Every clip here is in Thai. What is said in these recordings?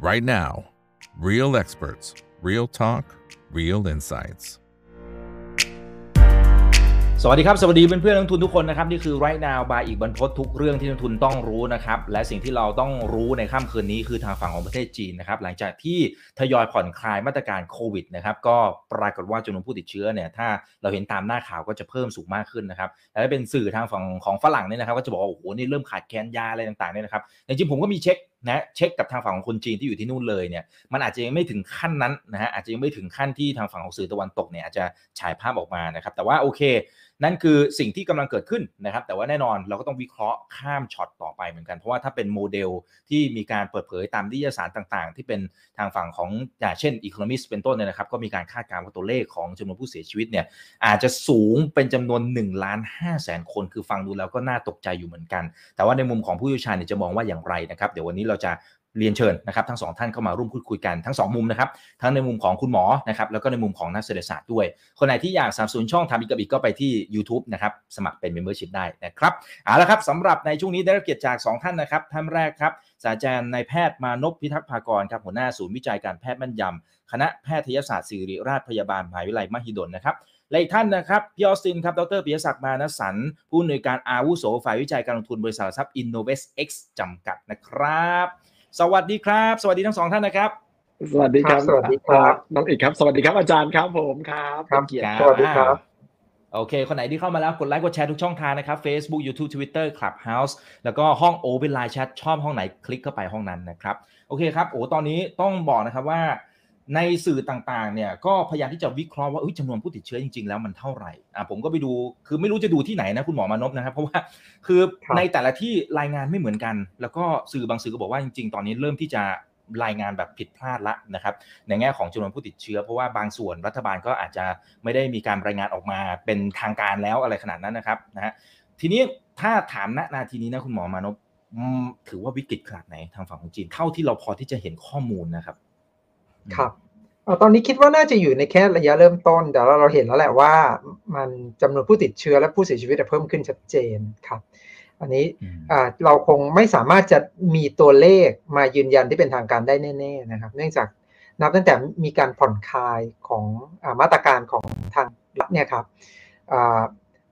right now. Real experts, real talk, real insights. สวัสดีครับ สวัสดีเพื่อนๆนักทุนทุกคนนะครับ นี่คือ right now บายอีกบรรพททุกเรื่องที่นักทุนต้องรู้นะครับ และสิ่งที่เราต้องรู้ในค่ำคืนนี้คือทางฝั่งของประเทศจีนนะครับ หลังจากที่ทยอยผ่อนคลายมาตรการโควิดนะครับ ก็ปรากฏว่าจำนวนผู้ติดเชื้อเนี่ย ถ้าเราเห็นตามหน้าข่าวก็จะเพิ่มสูงมากขึ้นนะครับ และเป็นสื่อทางฝั่งของฝรั่งเนี่ยนะครับ ก็จะบอกว่าโอ้โหนี่เริ่มขาดแคลนยาอะไรต่างๆเนี่ยนะครับจริงๆผมก็มีเช็ค นะเช็คกับทางฝั่งของคนจีนที่อยู่ที่นู่นเลยเนี่ยมันอาจจะยังไม่ถึงขั้นนั้นนะฮะอาจจะยังไม่ถึงขั้นที่ทางฝั่งของสื่อตะวันตกเนี่ยอาจจะฉายภาพออกมานะครับแต่ว่าโอเค นั่นคือสิ่งที่กำลังเกิดขึ้นนะครับ แต่ว่าแน่นอนเราก็ต้องวิเคราะห์ข้ามช็อตต่อไปเหมือนกัน เพราะว่าถ้าเป็นโมเดลที่มีการเปิดเผยตามนิตยสารต่างๆ ที่เป็นทางฝั่งของอย่างเช่น Economist เป็นต้นเนี่ยนะครับ ก็มีการคาดการณ์ว่าตัวเลขของจำนวนผู้เสียชีวิตเนี่ยอาจจะสูงเป็นจำนวน1ล้าน5แสนคน คือฟังดูแล้วก็น่าตกใจอยู่เหมือนกัน แต่ว่าในมุมของผู้เชี่ยวชาญเนี่ยจะมองว่าอย่างไรนะครับ เดี๋ยววันนี้เราจะ เรียนเชิญนะครับทั้งสองท่านเข้ามาร่วมพูดคุยกันทั้ง 2 มุมนะครับทั้งในมุมของคุณหมอนะครับแล้วก็ในมุมของนักเศรษฐศาสตร์ด้วย คนไหนที่อยากสนับสนุนช่องทำอีกกับอีกก็ไปที่ YouTube นะครับสมัครเป็น Membership ได้นะครับเอาละครับสำหรับในช่วงนี้ได้รับเกียรติจาก 2 ท่านนะครับท่านแรกครับศาสตราจารย์นายแพทย์มานพพิทักษ์ภากรครับหัวหน้าศูนย์วิจัยการแพทย์แม่นยำคณะแพทยศาสตร์ศิริราชพยาบาลมหาวิทยาลัยมหิดลนะครับและอีกท่านนะครับพี่ออสตินครับ ดรปิยศักดิ์มานสัน ผู้อำนวยการอาวุโสฝ่ายวิจัยการลงทุนบริษัททรัพย์ Innovest X จำกัดนะครับ สวัสดีครับ สวัสดีทั้งสองท่านนะครับ สวัสดีครับ สวัสดีครับน้องอีกครับ สวัสดีครับอาจารย์ครับผมครับครับเป็นเกียรติสวัสดีครับโอเค คนไหนที่เข้ามาแล้วกดไลค์กดแชร์ทุกช่องทางนะครับ Facebook YouTube Twitter Clubhouse แล้วก็ห้อง Open Line Chat ชอบห้องไหนคลิกเข้าไปห้องนั้นนะครับ โอเคครับ โอ้ตอนนี้ต้องบอกนะครับว่า ในสื่อต่างๆเนี่ยก็พยายามที่จะวิเคราะห์ว่าจำนวนผู้ติดเชื้อจริง ๆ แล้วมันเท่าไหร่อ่าผมก็ไปดูคือไม่รู้จะดูที่ไหนนะคุณหมอมานพนะครับเพราะว่าคือในแต่ละที่รายงานไม่เหมือนกัน แล้วก็สื่อบางสื่อก็บอกว่าจริง ๆ ตอนนี้เริ่มที่จะรายงานแบบผิดพลาดละนะครับในแง่ของจำนวนผู้ติดเชื้อ เพราะว่าบางส่วนรัฐบาลก็อาจจะไม่ได้มีการรายงานออกมาเป็นทางการแล้วอะไรขนาดนั้นนะครับนะฮะทีนี้ถ้าถามณนาทีนี้นะคุณหมอมานพถือว่าวิกฤตขนาดไหนทางฝั่งของจีนเท่าที่เราพอที่จะเห็นข้อมูลนะครับ ครับเอ่อตอนนี้คิดว่าน่าจะอยู่ในแค่ระยะเริ่มต้น แต่เราเราเห็นแล้วแหละว่ามันจำนวนผู้ติดเชื้อและผู้เสียชีวิตเพิ่มขึ้นชัดเจนครับ อันนี้อืมอ่าเราคงไม่สามารถจะมีตัวเลขมายืนยันที่เป็นทางการได้แน่ๆนะครับ เนื่องจากนับตั้งแต่มีการผ่อนคลายของอามาตรการของทางรัฐเนี่ยครับอ่า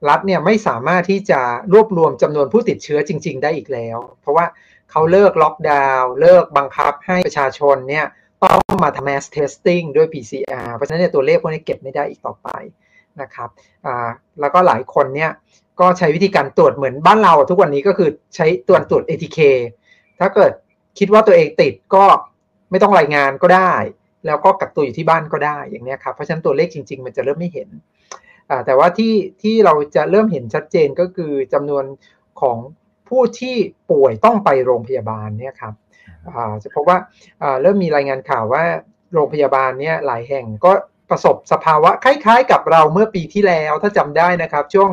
รัฐเนี่ยไม่สามารถที่จะรวบรวมจำนวนผู้ติดเชื้อจริง ๆ ได้อีกแล้ว เพราะว่าเขาเลิกล็อกดาวน์เลิกบังคับให้ประชาชนเนี่ย ต้องมาทำ mass testing ด้วย PCR เพราะฉะนั้นเนี่ยตัวเลขพวกนี้เก็บไม่ได้อีกต่อไปนะครับแล้วก็หลายคนเนี่ยก็ใช้วิธีการตรวจเหมือนบ้านเราทุกวันนี้ก็คือใช้ตัวตรวจ ATK ถ้าเกิดคิดว่าตัวเองติดก็ไม่ต้องรายงานก็ได้ แล้วก็กักตัวอยู่ที่บ้านก็ได้อย่างนี้ครับเพราะฉะนั้นตัวเลขจริง ๆ มันจะเริ่มไม่เห็น แต่ว่าที่ที่เราจะเริ่มเห็นชัดเจนก็คือจำนวนของผู้ที่ป่วยต้องไปโรงพยาบาลเนี่ยครับ จะพบว่าเริ่มมีรายงานข่าวว่าโรงพยาบาลเนี่ยหลายแห่งก็ประสบสภาวะคล้ายๆ กับเราเมื่อปีที่แล้วถ้าจำได้นะครับ ช่วง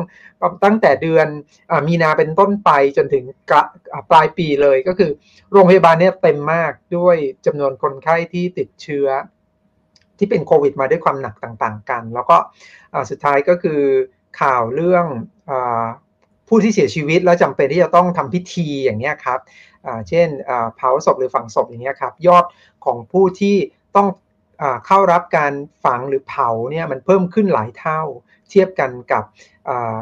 ตั้งแต่เดือนอมีนาเป็นต้นไปจนถึงปลายปีเลยก็คือ โรงพยาบาลเนี่ยเต็มมากด้วยจำนวนคนไข้ที่ติดเชื้อ ที่เป็นโควิดมาด้วยความหนักต่างๆกัน แล้วก็สุดท้ายก็คือข่าวเรื่องอผู้ที่เสียชีวิตแล้วจำเป็นที่จะต้องทำพิธีอย่างเงี้ครับ เช่นอ่าเผาศพหรือฝังศพอย่างเงี้ยครับยอดของผู้ที่ต้องอาเข้ารับการฝังหรือเผาเนี่ยมันเพิ่มขึ้นหลายเท่า เทียบกันกับอ่า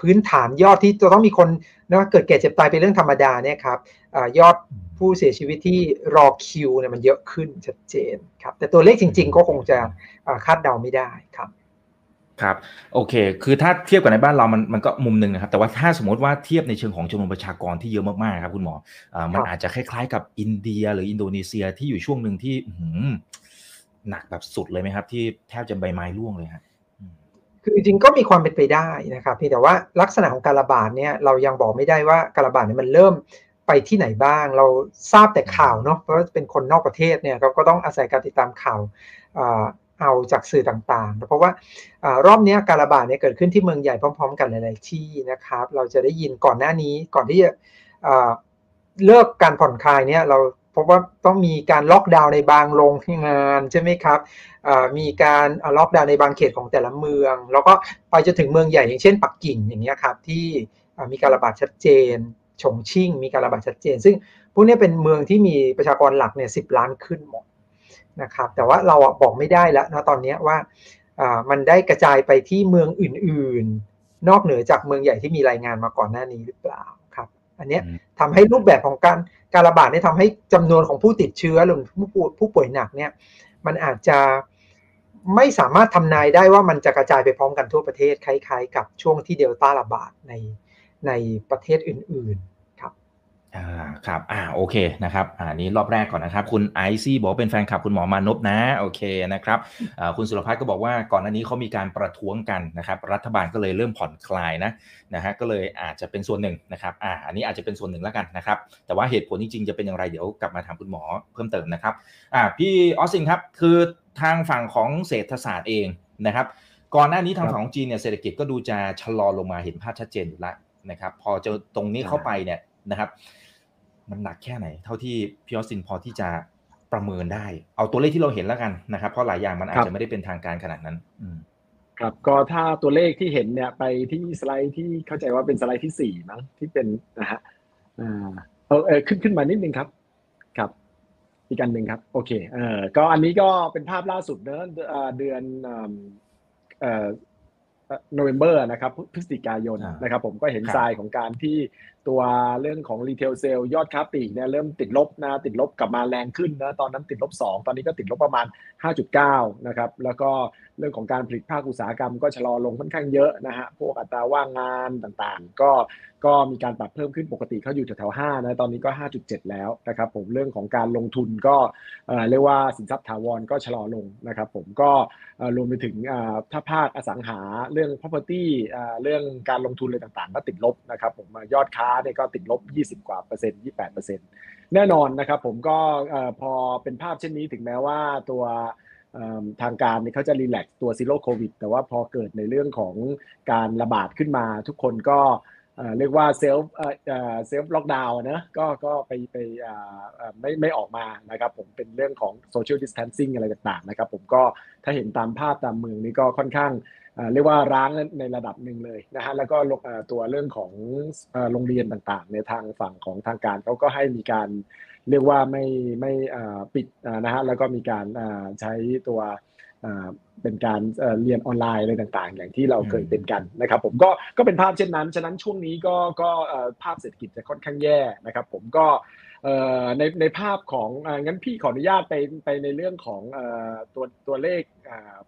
พื้นฐานยอดที่จะต้องมีคนนะเกิดแก่เจ็บตายเป็นเรื่องธรรมดาเนี่ยครับอายอดผู้เสียชีวิตที่รอคิวเนี่ยมันเยอะขึ้นชัดเจนครับแต่ตัวเลขจริง ๆ ก็คงจะอ่าคาดเดาไม่ได้ครับ ครับโอเค คือถ้าเทียบกับในบ้านเรามันมันก็มุมหนึ่งนะครับ แต่ว่าถ้าสมมติว่าเทียบในเชิงของจำนวนประชากรที่เยอะมากๆครับคุณหมออ่ามันครับอาจจะคล้ายๆกับอินเดีย หรืออินโดนีเซียที่อยู่ช่วงหนึ่งที่อื้อหือหนักแบบสุดเลยไหมครับ ที่แทบจะใบไม้ร่วงเลยฮะอืมคือจริงๆก็มีความเป็นไปได้นะครับเพียงแต่ว่าลักษณะของการระบาดเนี่ยเรายังบอกไม่ได้ว่าการระบาดเนี่ยมันเริ่มไปที่ไหนบ้าง เราทราบแต่ข่าวเนาะเพราะว่าเป็นคนนอกประเทศเนี่ยเราก็ต้องอาศัยการติดตามข่าวอ่า เอาจากสื่อต่างๆ เพราะว่าอรอบนี้การระบาดเนี่ยเกิดขึ้นที่เมืองใหญ่พร้อม ๆ กันหลาย ๆ ที่นะครับ เราจะได้ยินก่อนหน้านี้ก่อนที่จะเลิกการผ่อนคลายเนี่ยเราพบว่าต้องมีการล็อกดาวน์ในบางโรงงานใช่ไหมครับมีการล็อกดาวน์ในบางเขตของแต่ละเมือง แล้วก็ไปจนถึงเมืองใหญ่อย่างเช่นปักกิ่งอย่างเงี้ยครับที่มีการระบาดชัดเจนฉงชิ่ง มีการระบาดชัดเจน ซึ่งพวกนี้เป็นเมืองที่มีประชากรหลักเนี่ยสิล้านขึ้นหมด นะครับ แต่ว่าเราบอกไม่ได้แล้วนะตอนนี้ว่ามันได้กระจายไปที่เมืองอื่น ๆ นอกเหนือจากเมืองใหญ่ที่มีรายงานมาก่อนหน้านี้หรือเปล่าครับ อันนี้ทำให้รูปแบบของการการระบาดเนี่ยทำให้จำนวนของผู้ติดเชื้อหรือผู้ป่วยผู้ป่วยหนักเนี่ย มันอาจจะไม่สามารถทำนายได้ว่ามันจะกระจายไปพร้อมกันทั่วประเทศคล้าย ๆ กับช่วงที่เดลต้าระบาดในในประเทศอื่น อ่าครับอ่าโอเคนะครับอ่านี้รอบแรกก่อนนะครับ คุณไอซี่บอกเป็นแฟนคลับคุณหมอมานพนะโอเคนะครับอ่าคุณสุรพัฒน์ก็บอกว่าก่อนหน้านี้เขามีการประท้วงกันนะครับ รัฐบาลก็เลยเริ่มผ่อนคลายนะนะฮะก็เลยอาจจะเป็นส่วนหนึ่งนะครับอ่าอันนี้อาจจะเป็นส่วนหนึ่งแล้วกันนะครับ แต่ว่าเหตุผลจริงๆจะเป็นอย่างไรเดี๋ยวกลับมาถามคุณหมอเพิ่มเติมนะครับอ่าพี่ออสซินครับคือทางฝั่งของเศรษฐศาสตร์เองนะครับ ก่อนหน้านี้ทางฝั่งของจีนเนี่ยเศรษฐกิจก็ดูจะชะลอลงมาเห็นภาพชัดเจนอยู่แล้วนะครับ พอเจอตรงนี้เข้าไปเนี่ย นะครับ มันหนักแค่ไหน เท่าที่พี่ออสซินพอที่จะประเมินได้ เอาตัวเลขที่เราเห็นแล้วกันนะครับ เพราะหลายอย่างมันอาจจะไม่ได้เป็นทางการขนาดนั้นอืมครับก็ถ้าตัวเลขที่เห็นเนี่ยไปที่สไลด์ที่เข้าใจว่าเป็นสไลด์ที่สี่มั้งที่เป็นนะฮะอ่าเออเออขึ้นขึ้นมานิดนึงครับครับอีกอันหนึ่งครับโอเคเออก็อันนี้ก็เป็นภาพล่าสุดเนอะเดือนเอ่อ November นะครับพฤศจิกายนนะครับ ผมก็เห็นทรายของการที่ตัวเรื่องของ retail sales ยอดค้าปลีกเนี่ยเริ่มติดลบนะติดลบกลับมาแรงขึ้นนะตอนนั้นติดลบ 2 ตอนนี้ก็ติดลบประมาณ 5.9 นะครับแล้วก็เรื่องของการผลิตภาคอุตสาหกรรมก็ชะลอลงค่อนข้างเยอะนะฮะพวกอัตราว่างงานต่างๆ ก็ก็มีการปรับเพิ่มขึ้นปกติเขาอยู่แถวๆ5นะตอนนี้ก็ 5.7 แล้วนะครับผมเรื่องของการลงทุนก็เรียกว่าสินทรัพย์ถาวรก็ชะลอลงนะครับผมก็รวมไปถึงถ้าภาคอสังหาเรื่อง property เรื่องการลงทุนอะไรต่างๆ ก็ติดลบนะครับผมยอดค้าเนี่ยก็ติดลบ 20 กว่าเปอร์เซ็นต์28เปอร์เซ็นต์แน่นอนนะครับผมก็พอเป็นภาพเช่นนี้ถึงแม้ว่าตัวทางการเนี่ยเขาจะ relax ตัว zero โควิดแต่ว่าพอเกิดในเรื่องของการระบาดขึ้นมา ทุกคนก็เรียกว่า self self lockdown นะก็ก็ไปไปไม่ไม่ออกมานะครับผมเป็นเรื่องของโซเชียลดิส a ทนซิ่งอะไรต่างๆนะครับผมก็ถ้าเห็นตามภาพตามเมืองนี้ก็ค่อนข้าง เรียกว่าร้างในระดับหนึ่งเลยนะฮะแล้วก็ตัวเรื่องของโรงเรียนต่างๆในทางฝั่งของทางการเขาก็ให้มีการเรียกว่าไม่ไม่ปิดนะฮะแล้วก็มีการใช้ตัวเป็นการเรียนออนไลน์อะไรต่างๆ อย่างที่เราเคยเป็นกันนะครับผมก็ก็เป็นภาพเช่นนั้น ฉะนั้นช่วงนี้ก็ก็ภาพเศรษฐกิจจะค่อนข้างแย่นะครับผมก็ ในในภาพของงั้นพี่ขออนุญาตไปไปในเรื่องของตัวตัวเลข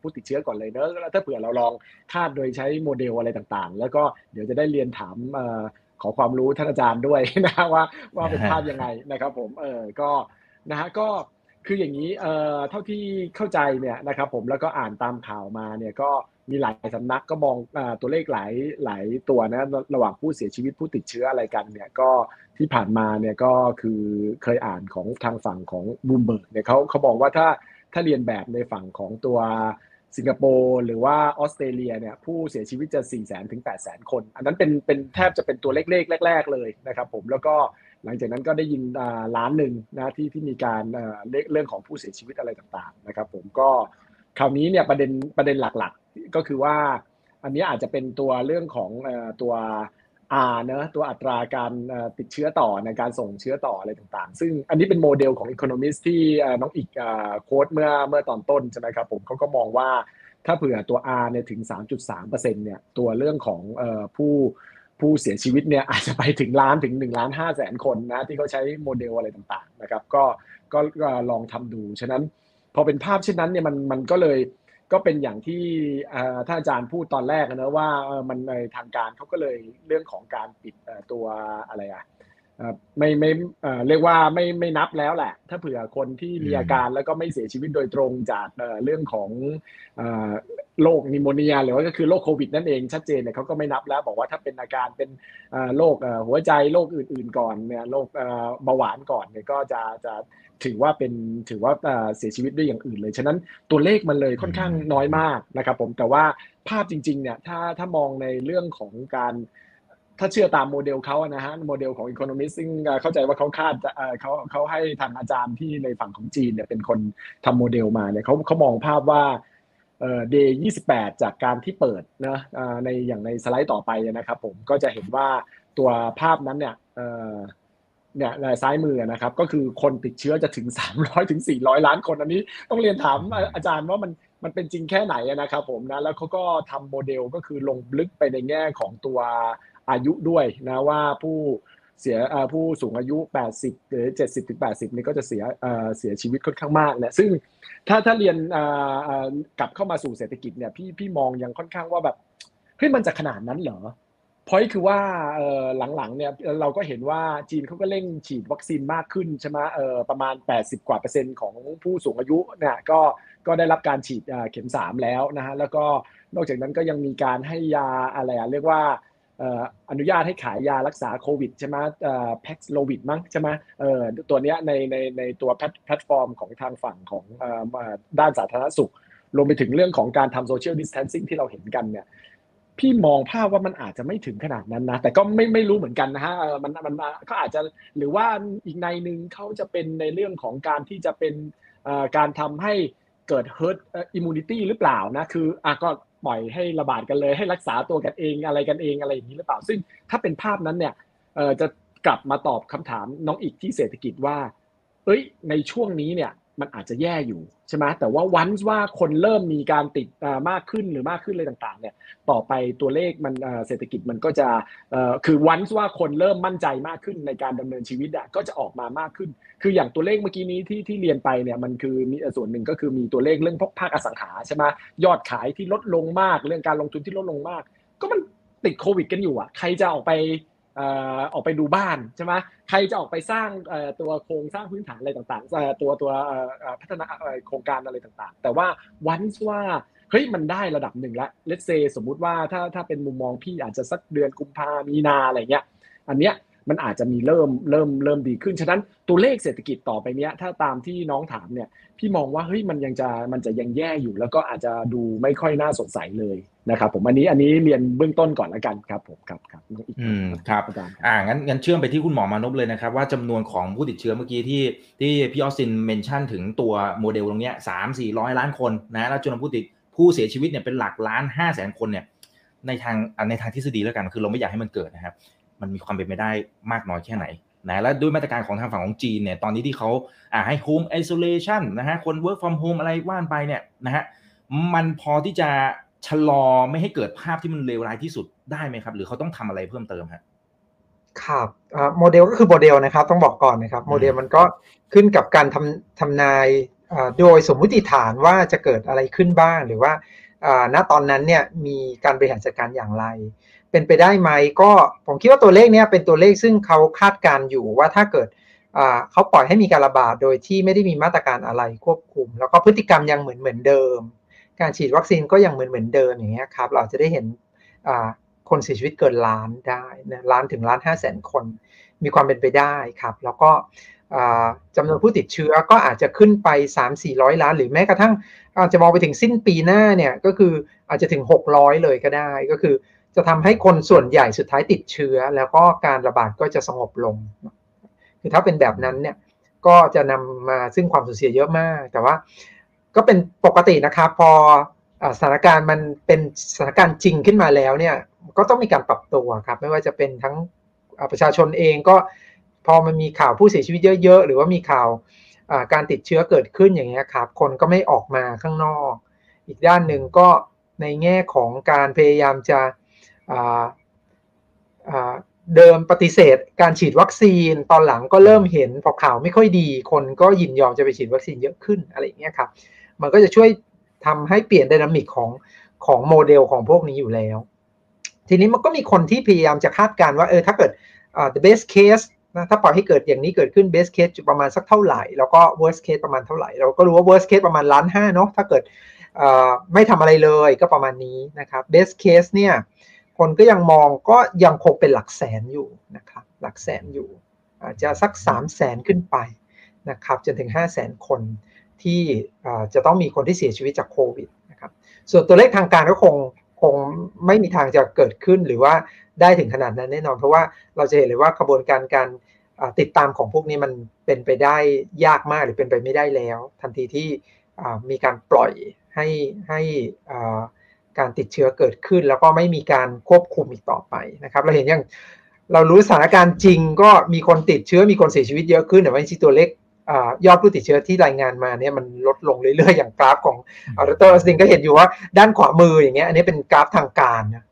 ผู้ติดเชื้อก่อนเลยเนอะถ้าเผื่อเราลองคาดโดยใช้โมเดลอะไรต่างๆ แล้วก็เดี๋ยวจะได้เรียนถามขอความรู้ท่านอาจารย์ด้วยนะว่าว่าเป็นภาพยังไงนะครับผมเออก็นะฮะก็คืออย่างนี้เอ่อเท่าที่เข้าใจเนี่ยนะครับผมแล้วก็อ่านตามข่าวมาเนี่ยก็มีหลายสำนักก็มองอตัวเลขหลายหลายตัวนะระหว่างผู้เสียชีวิตผู้ติดเชื้ออะไรกันเนี่ยก็ที่ผ่านมาเนี่ยก็คือเคยอ่านของทางฝั่งของบูมเบิร์กเนี่ยเขาเขาบอกว่าถ้าถ้าเรียนแบบในฝั่งของตัวสิงคโปร์หรือว่าออสเตรเลียเนี่ยผู้เสียชีวิตจะ 4 0 0 0 0 0 ถึง 8 0 0 0 0 คน อันนั้นเป็นเป็นแทบจะเป็นตัวเลขๆแรก ๆ เลยนะครับผมแล้วก็หลังจากนั้นก็ได้ยินล้านหนึ่งนะที่ที่มีการเรื่องของผู้เสียชีวิตอะไรต่างๆนะครับผมก็คราวนี้เนี่ยประเด็นประเด็นหลักๆ ก็คือว่าอันนี้อาจจะเป็นตัวเรื่องของตัว R เนะตัวอัตราการติดเชื้อต่อในการส่งเชื้อต่ออะไรต่างๆ ซึ่งอันนี้เป็นโมเดลของ Economist ที่น้องอีกโค้ดเมื่อเมื่อตอนต้นใช่ไหมครับผมเขาก็มองว่าถ้าเผื่อตัว R เนี่ยถึง 3.3%เนี่ยตัวเรื่องของผู้ผู้เสียชีวิตเนี่ยอาจจะไปถึงล้านถึง1ล้าน5แสนคนนะที่เขาใช้โมเดลอะไรต่างๆนะครับก็ก็ลองทำดู ฉะนั้นพอเป็นภาพเช่นนั้นเนี่ยมันมันก็เลย ก็เป็นอย่างที่ท่านอาจารย์พูดตอนแรกนะว่ามันในทางการเขาก็เลยเรื่องของการปิดตัวอะไรอะ ไม่ไม่เรียกว่าไม่ไม่นับแล้วแหละ ถ้าเผื่อคนที่มีอาการแล้วก็ไม่เสียชีวิตโดยตรงจากเรื่องของโรคนิโมเนียหรือว่าก็คือโรคโควิดนั่นเองชัดเจนเนี่ยเขาก็ไม่นับแล้ว บอกว่าถ้าเป็นอาการเป็นโรคหัวใจโรคอื่น ๆ ก่อนเนี่ยโรคเบาหวานก่อนเนี่ยก็จะจะถือว่าเป็นถือว่าเสียชีวิตด้วยอย่างอื่นเลย ฉะนั้นตัวเลขมันเลยค่อนข้างน้อยมากนะครับผมแต่ว่าภาพจริงๆเนี่ยถ้าถ้ามองในเรื่องของการ ถ้าเชื่อตามโมเดลเขานะฮะโมเดลของ Economist ซึ่งเข้าใจว่าเขาคาดเขาเขาให้ทางอาจารย์ที่ในฝั่งของจีนเนี่ยเป็นคนทำโมเดลมาเนี่ยเขาเขามองภาพว่าเอ่อ day 28จากการที่เปิดนะในอย่างในสไลด์ต่อไปนะครับผมก็จะเห็นว่าตัวภาพนั้นเนี่ยเนี่ยในซ้ายมือนะครับก็คือคนติดเชื้อจะถึง 300ถึง400 ล้านคนอันนี้ต้องเรียนถามอาจารย์ว่ามันมันเป็นจริงแค่ไหนนะครับผมนะแล้วเขาก็ทำโมเดลก็คือลงลึกไปในแง่ของตัว อายุด้วยนะว่าผู้เสียผู้สูงอายุ 80 หรือ 70ถึง80 นี่ก็จะเสียเสียชีวิตค่อนข้างมากนี่ยซึ่งถ้าถ้าเรียนกลับเข้ามาสู่เศรษฐกิจเนี่ยพี่พี่มองยังค่อนข้างว่าแบบเฮ้ยมันจะขนาดนั้นเหรอพอยคือว่าหลังๆเนี่ยเราก็เห็นว่าจีนเขาก็เร่งฉีดวัคซีนมากขึ้นใช่ไหมประมาณ 80 กว่าเปอร์เซ็นต์ของผู้สูงอายุเนี่ยก็ก็ได้รับการฉีดเข็ม 3 แล้วนะฮะแล้วก็นอกจากนั้นก็ยังมีการให้ยาอะไรอะเรียกว่า อนุญาตให้ขายยารักษาโควิดใช่ไหม Paxlovid มั้งใช่ไหมตัวนี้ในในในตัวแพลตฟอร์มของทางฝั่งของด้านสาธารณสุข รวมไปถึงเรื่องของการทำ social distancing ที่เราเห็นกันเนี่ยพี่มองภาพว่ามันอาจจะไม่ถึงขนาดนั้นนะ แต่ก็ไม่ไม่รู้เหมือนกันนะฮะมันมันก็อาจจะหรือว่าอีกในหนึ่งเขาจะเป็นในเรื่องของการที่จะเป็นการทำให้เกิด herd immunity หรือเปล่านะ คืออะก็ ปล่อยให้ระบาดกันเลยให้รักษาตัวกันเองอะไรกันเองอะไรอย่างนี้หรือเปล่า ซึ่งถ้าเป็นภาพนั้นเนี่ยจะกลับมาตอบคำถามน้องอีกที่เศรษฐกิจว่า เอ้ย ในช่วงนี้เนี่ย มันอาจจะแย่อยู่ใช่ไหมแต่ว่าวันว่าคนเริ่มมีการติดมากขึ้นหรือมากขึ้นอะไรต่างๆเนี่ยต่อไปตัวเลขมันเศรษฐกิจมันก็จะคือวันว่าคนเริ่มมั่นใจมากขึ้นในการดำเนินชีวิตอะก็จะออกมามากขึ้น คืออย่างตัวเลขเมื่อกี้นี้ที่ที่เรียนไปเนี่ยมันคือมีส่วนหนึ่งก็คือมีตัวเลขเรื่องพวกภาคอสังหาใช่ไหมยอดขายที่ลดลงมาก เรื่องการลงทุนที่ลดลงมาก ก็มันติดโควิดกันอยู่อะใครจะออกไป ออกไปดูบ้านใช่ไหมใครจะออกไปสร้างตัวโครงสร้างพื้นฐานอะไรต่างๆ ตัวตัวพัฒนาโครงการอะไรต่างๆ แต่ว่าวันว่าเฮ้ยมันได้ระดับหนึ่งแล้วเลตเซสมมุติว่าถ้าถ้าเป็นมุมมองพี่อาจจะสักเดือนกุมภามีนาอะไรเงี้ยอันเนี้ย มันอาจจะมีเริ่มเริ่มเริ่มดีขึ้น ฉะนั้นตัวเลขเศรษฐกิจต่อไปเนี้ย ถ้าตามที่น้องถามเนี่ย พี่มองว่าเฮ้ยมันยังจะมันจะยังแย่อยู่ แล้วก็อาจจะดูไม่ค่อยน่าสดใสเลยนะครับ ผมอันนี้อันนี้เรียนเบื้องต้นก่อนละกันครับผมครับครับอืมครับอ่างั้นงั้นเชื่อมไปที่คุณหมอมานพเลยนะครับ ว่าจำนวนของผู้ติดเชื้อเมื่อกี้ที่ที่พี่ออสซิน mention ถึงตัวโมเดลตรงเนี้ยสามสี่ร้อยล้านคนนะแล้วจำนวนผู้ติดผู้เสียชีวิตเนี่ยเป็นหลักล้านห้าแสนคนเนี่ยในทางในทางทฤษฎีแล้วกันคือเราไม่อยากให้มันเกิดนะครับ มันมีความเป็นไปได้มากน้อยแค่ไหนนะและด้วยมาตรการของทางฝั่งของจีนเนี่ยตอนนี้ที่เขาอ่าให้ home isolation นะฮะคน work from home อะไรว่ากันไปเนี่ยนะฮะมันพอที่จะชะลอไม่ให้เกิดภาพที่มันเลวร้ายที่สุดได้ไหมครับ หรือเขาต้องทำอะไรเพิ่มเติมครับครับโมเดลก็คือโมเดลนะครับ ต้องบอกก่อนนะครับ โมเดลมันก็ขึ้นกับการทำทำนายโดยสมมุติฐานว่าจะเกิดอะไรขึ้นบ้าง หรือว่าณตอนนั้นเนี่ยมีการบริหารจัดการอย่างไร เป็นไปได้ไหมก็ผมคิดว่าตัวเลขนี้เป็นตัวเลขซึ่งเขาคาดการอยู่ว่าถ้าเกิดเขาปล่อยให้มีการระบาดโดยที่ไม่ได้มีมาตรการอะไรควบคุม แล้วก็พฤติกรรมยังเหมือนเหมือนเดิม การฉีดวัคซีนก็ยังเหมือนเหมือนเดิมอย่างเงี้ยครับเราจะได้เห็นคนเสียชีวิตเกินล้านได้นะล้านถึงล้านห้าแสนคน มีความเป็นไปได้ครับ แล้วก็จำนวนผู้ติดเชื้อก็อาจจะขึ้นไป 3-400 ล้าน หรือแม้กระทั่งอาจจะมองไปถึงสิ้นปีหน้าเนี่ยก็คืออาจจะถึง 600 เลยก็ได้ก็คือ จะทำให้คนส่วนใหญ่สุดท้ายติดเชื้อ แล้วก็การระบาดก็จะสงบลง คือถ้าเป็นแบบนั้นเนี่ยก็จะนำมาซึ่งความสูญเสียเยอะมาก แต่ว่าก็เป็นปกตินะครับ พอสถานการณ์มันเป็นสถานการณ์จริงขึ้นมาแล้วเนี่ยก็ต้องมีการปรับตัวครับ ไม่ว่าจะเป็นทั้งประชาชนเองก็พอมันมีข่าวผู้เสียชีวิตเยอะ ๆ หรือว่ามีข่าวการติดเชื้อเกิดขึ้นอย่างเงี้ยครับ คนก็ไม่ออกมาข้างนอก อีกด้านหนึ่งก็ในแง่ของการพยายามจะ เดิมปฏิเสธการฉีดวัคซีนตอนหลังก็เริ่มเห็นพอข่าวไม่ค่อยดี คนก็ยินยอมจะไปฉีดวัคซีนเยอะขึ้นอะไรอย่างเงี้ยครับ มันก็จะช่วยทำให้เปลี่ยนดินามิกของของโมเดลของพวกนี้อยู่แล้ว ทีนี้มันก็มีคนที่พยายามจะคาดการณ์ว่าเออถ้าเกิด the best case นะถ้าปล่อยให้เกิดอย่างนี้เกิดขึ้น best case ประมาณสักเท่าไหร่ แล้วก็ worst case ประมาณเท่าไหร่ เราก็รู้ว่า worst case ประมาณล้านห้าเนาะถ้าเกิดไม่ทำอะไรเลยก็ประมาณนี้นะครับ best case เนี่ย คนก็ยังมองก็ยังคงเป็นหลักแสนอยู่นะครับหลักแสนอยู่ อาจจะสัก 3 0 0แสนขึ้นไปนะครับจนถึง 5 0 0แสนคนที่จะต้องมีคนที่เสียชีวิตจากโควิดนะครับส่วนตัวเลขทางการก็คงคงไม่มีทางจะเกิดขึ้นหรือว่าได้ถึงขนาดนั้นแน่นอน เพราะว่าเราจะเห็นเลยว่ากระบวนการการติดตามของพวกนี้มันเป็นไปได้ยากมากหรือเป็นไปไม่ได้แล้ว ทันทีที่มีการปล่อยให้ให้ การติดเชื้อเกิดขึ้น แล้วก็ไม่มีการควบคุมอีกต่อไปนะครับเราเห็นอย่างเรารู้สถานการณ์จริงก็มีคนติดเชื้อมีคนเสียชีวิตเยอะขึ้นแต่ว่าจริงๆตัวเลขยอดผู้ติดเชื้อที่รายงานมาเนี่ยมันลดลงเรื่อยๆ อย่างกราฟของอร์เตอร์สติงก็เห็นอยู่ว่าด้านขวามืออย่างเงี้ยอันนี้เป็นกราฟทางการนะ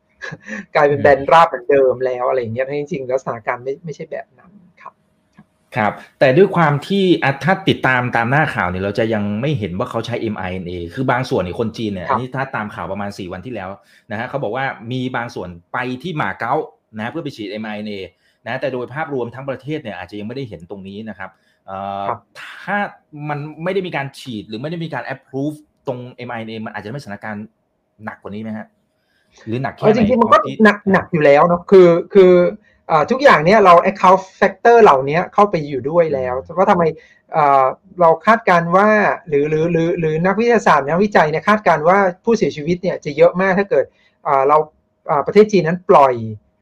กลายเป็นแบนราบเหมือนเดิมแล้วอะไรอย่างเงี้ยจริงๆแล้วสถานการณ์ไม่ไม่ใช่แบบนั้น ครับครับ แต่ด้วยความที่ถ้าติดตามตามหน้าข่าวเนี่ยเราจะยังไม่เห็นว่าเขาใช้ mRNA คือบางส่วนในคนจีนเนี่ยอันนี้ถ้าตามข่าวประมาณ 4 วันที่แล้วนะฮะเขาบอกว่ามีบางส่วนไปที่มาเก๊านะเพื่อไปฉีด mRNA นะแต่โดยภาพรวมทั้งประเทศเนี่ยอาจจะยังไม่ได้เห็นตรงนี้นะครับถ้ามันไม่ได้มีการฉีดหรือไม่ได้มีการ approve ตรง mRNA มันอาจจะไม่สถานการณ์หนักกว่านี้ไหมฮะหรือหนักแค่ไหนจริงๆมันก็หนักหนักอยู่แล้วเนาะคือคือ ทุกอย่างเนี้ยเรา account factor เหล่านี้เข้าไปอยู่ด้วยแล้วว่าทำไมเราคาดการว่าหรือหรือหรือหรือนักวิทยาศาสตร์นักวิจัยเนี่ยคาดการว่าผู้เสียชีวิตเนี่ยจะเยอะมากถ้าเกิดเราประเทศจีนนั้นปล่อย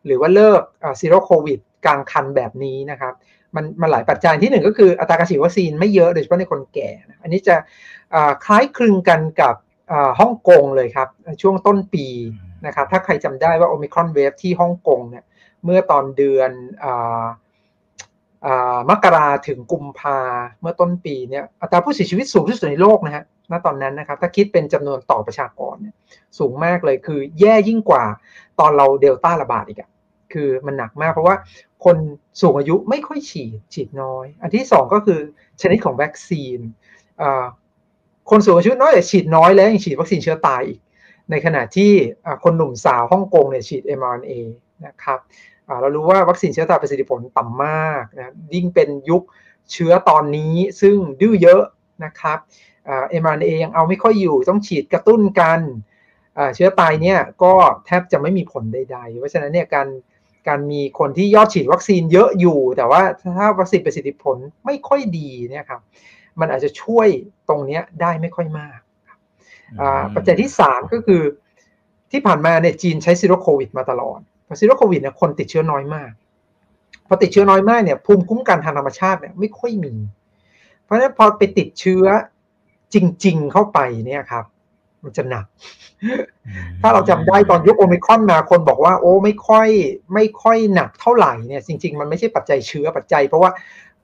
หรือว่าเลิก Zero COVID กลางคันแบบนี้นะครับมันมันหลายปัจจัยที่หนึ่งก็คืออัตราการฉีดวัคซีนไม่เยอะโดยเฉพาะในคนแก่ อันนี้จะคล้ายคลึงกันกับฮ่องกงเลยครับ ช่วงต้นปีนะครับถ้าใครจำได้ว่าโอมิครอน wave ที่ฮ่องกงเนี่ย เมื่อตอนเดือนมกราถึงกุมภาเมื่อต้นปีเนี่ยอัตราผู้เสียชีวิตสูงที่สุดในโลกนะฮะณตอนนั้นนะครับ ถ้าคิดเป็นจำนวนต่อประชากรเนี่ยสูงมากเลยคือแย่ยิ่งกว่าตอนเราเดลต้าระบาดอีกอะคือมันหนักมากเพราะว่าคนสูงอายุไม่ค่อยฉีดฉีดน้อย อันที่สองก็คือชนิดของวัคซีนคนสูงอายุน้อยแต่ฉีดน้อยแล้วยังฉีดวัคซีนเชื้อตายอีก ในขณะที่คนหนุ่มสาวฮ่องกงเนี่ยฉีด mRNA นะครับเรารู้ว่าวัคซีนเชื้อตายประสิทธิผลต่ำมากนะยิ่งเป็นยุคเชื้อตอนนี้ซึ่งดื้อเยอะนะครับ mRNA ยังเอาไม่ค่อยอยู่ต้องฉีดกระตุ้นกันเชื้อตายเนี่ยก็แทบจะไม่มีผลใด ๆ เพราะฉะนั้นเนี่ยการการมีคนที่ยอดฉีดวัคซีนเยอะอยู่ แต่ว่าถ้าวัคซีนประสิทธิผลไม่ค่อยดีเนี่ยครับมันอาจจะช่วยตรงนี้ได้ไม่ค่อยมากปัจจัยที่ 3 ก็คือที่ผ่านมาเนี่ยจีนใช้ Zero COVID มาตลอด พอ Zero COVID เนี่ยคนติดเชื้อน้อยมาก พอติดเชื้อน้อยมากเนี่ยภูมิคุ้มกันทางธรรมชาติเนี่ยไม่ค่อยมี เพราะฉะนั้นพอไปติดเชื้อจริง ๆ เข้าไปเนี่ยครับ มันจะหนัก ถ้าเราจำได้ตอนยุคโอมิครอนมาคนบอกว่า โอ้ไม่ค่อย ไม่ค่อยหนักเท่าไหร่เนี่ย จริง ๆ มันไม่ใช่ปัจจัยเชื้อปัจจัย เพราะว่า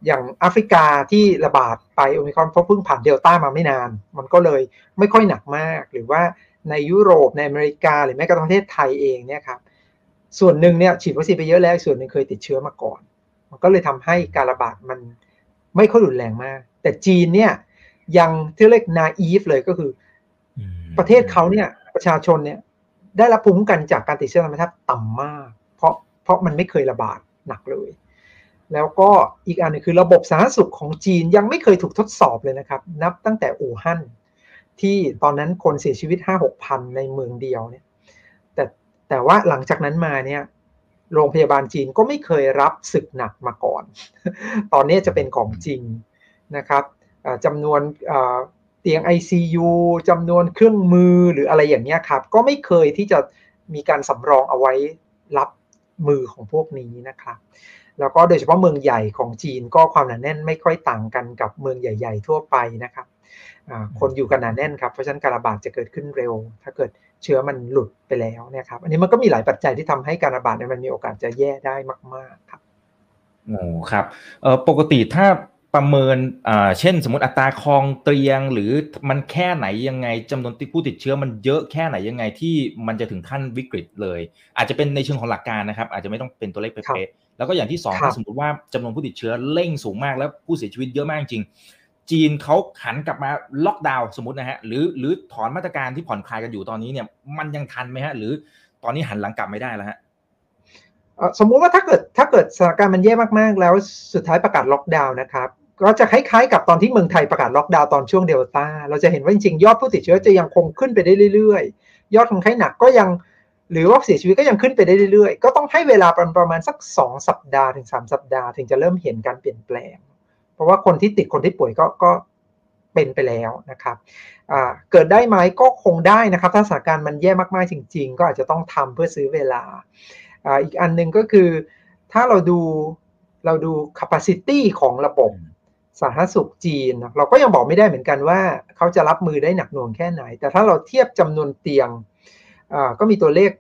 อย่างแอฟริกาที่ระบาดไปโอมิครอนเพราะเพิ่งผ่านเดลต้ามาไม่นาน มันก็เลยไม่ค่อยหนักมาก หรือว่าในยุโรปในอเมริกา หรือแม้กระทั่งประเทศไทยเองเนี่ยครับ ส่วนหนึ่งเนี่ยฉีดวัคซีนไปเยอะแล้วส่วนหนึ่งเคยติดเชื้อมาก่อน มันก็เลยทำให้การระบาดมันไม่ค่อยรุนแรงมาก แต่จีนเนี่ยยังที่เรียกนาอีฟเลยก็คือ ประเทศเขาเนี่ยประชาชนเนี่ยได้รับภูมิคุ้มกันจากการติดเชื้อธรรมชาติต่ำมาก เพราะเพราะมันไม่เคยระบาดหนักเลย แล้วก็อีกอันนึงคือระบบสาธารณสุขของจีนยังไม่เคยถูกทดสอบเลยนะครับ นับตั้งแต่อู่ฮั่นที่ตอนนั้นคนเสียชีวิตห้าหกพันในเมืองเดียวเนี่ยแต่ แต่ว่าหลังจากนั้นมาเนี่ยโรงพยาบาลจีนก็ไม่เคยรับศึกหนักมาก่อน ตอนนี้จะเป็นของจริงนะครับจำนวนเตียง ICU จำนวนเครื่องมือหรืออะไรอย่างเงี้ยครับ ก็ไม่เคยที่จะมีการสำรองเอาไว้รับมือของพวกนี้นะครับ แล้วก็โดยเฉพาะเมืองใหญ่ของจีนก็ความหนาแน่นไม่ค่อยต่างกันกับเมืองใหญ่ ๆ ทั่วไปนะครับคนอยู่กันหนาแน่นครับ เพราะฉะนั้นการระบาดจะเกิดขึ้นเร็ว ถ้าเกิด เชื้อมันหลุดไปแล้วเนี่ยครับ อันนี้มันก็มีหลายปัจจัยที่ทำให้การระบาดเนี่ยมันมีโอกาสจะแย่ได้มาก ๆ ครับโอ้ครับเออปกติถ้าประเมินอ่าเช่น สมมติอัตราคลองเตียง หรือมันแค่ไหนยังไงจำนวนผู้ติดเชื้อมันเยอะแค่ไหนยังไงที่มันจะถึงขั้นวิกฤตเลย อาจจะเป็นในเชิงของหลักการนะครับ อาจจะไม่ต้องเป็นตัวเลขเป๊ะๆแล้วก็อย่างที่สองถ้าสมมติว่าจำนวนผู้ติดเชื้อเร่งสูงมากแล้วผู้เสียชีวิตเยอะมากจริง จีนเขาหันกลับมาล็อกดาวน์สมมตินะฮะหรือหรือถอนมาตรการที่ผ่อนคลายกันอยู่ตอนนี้เนี่ยมันยังทันไหมฮะ หรือตอนนี้หันหลังกลับไม่ได้แล้วฮะสมมุติว่าถ้าเกิดถ้าเกิดสถานการณ์มันแย่มากๆ แล้วสุดท้ายประกาศล็อกดาวน์นะครับก็จะคล้ายๆกับตอนที่เมืองไทยประกาศล็อกดาวน์ตอนช่วงเดลต้าเราจะเห็นว่าจริงๆ ยอดผู้ติดเชื้อจะยังคงขึ้นไปได้เรื่อยๆ ยอดคนไข้หนักก็ยังหรือว่าเสียชีวิตก็ยังขึ้นไปได้เรื่อยๆ ก็ต้องให้เวลาประมาณสัก 2 สัปดาห์ถึง 3 สัปดาห์ ถึงจะเริ่มเห็นการเปลี่ยนแปลง เพราะว่าคนที่ติดคนที่ป่วยก็ก็เป็นไปแล้วนะครับเกิดได้ไหมก็คงได้นะครับ ถ้าสถานการณ์มันแย่มากๆจริง ๆ ก็อาจจะต้องทำเพื่อซื้อเวลาอีกอันหนึ่งก็คือถ้าเราดูเราดู capacity ของระบบสาธารณสุขจีน เราก็ยังบอกไม่ได้เหมือนกันว่า เขาจะรับมือได้หนักหน่วงแค่ไหน แต่ถ้าเราเทียบจำนวนเตียงก็มีตัวเลข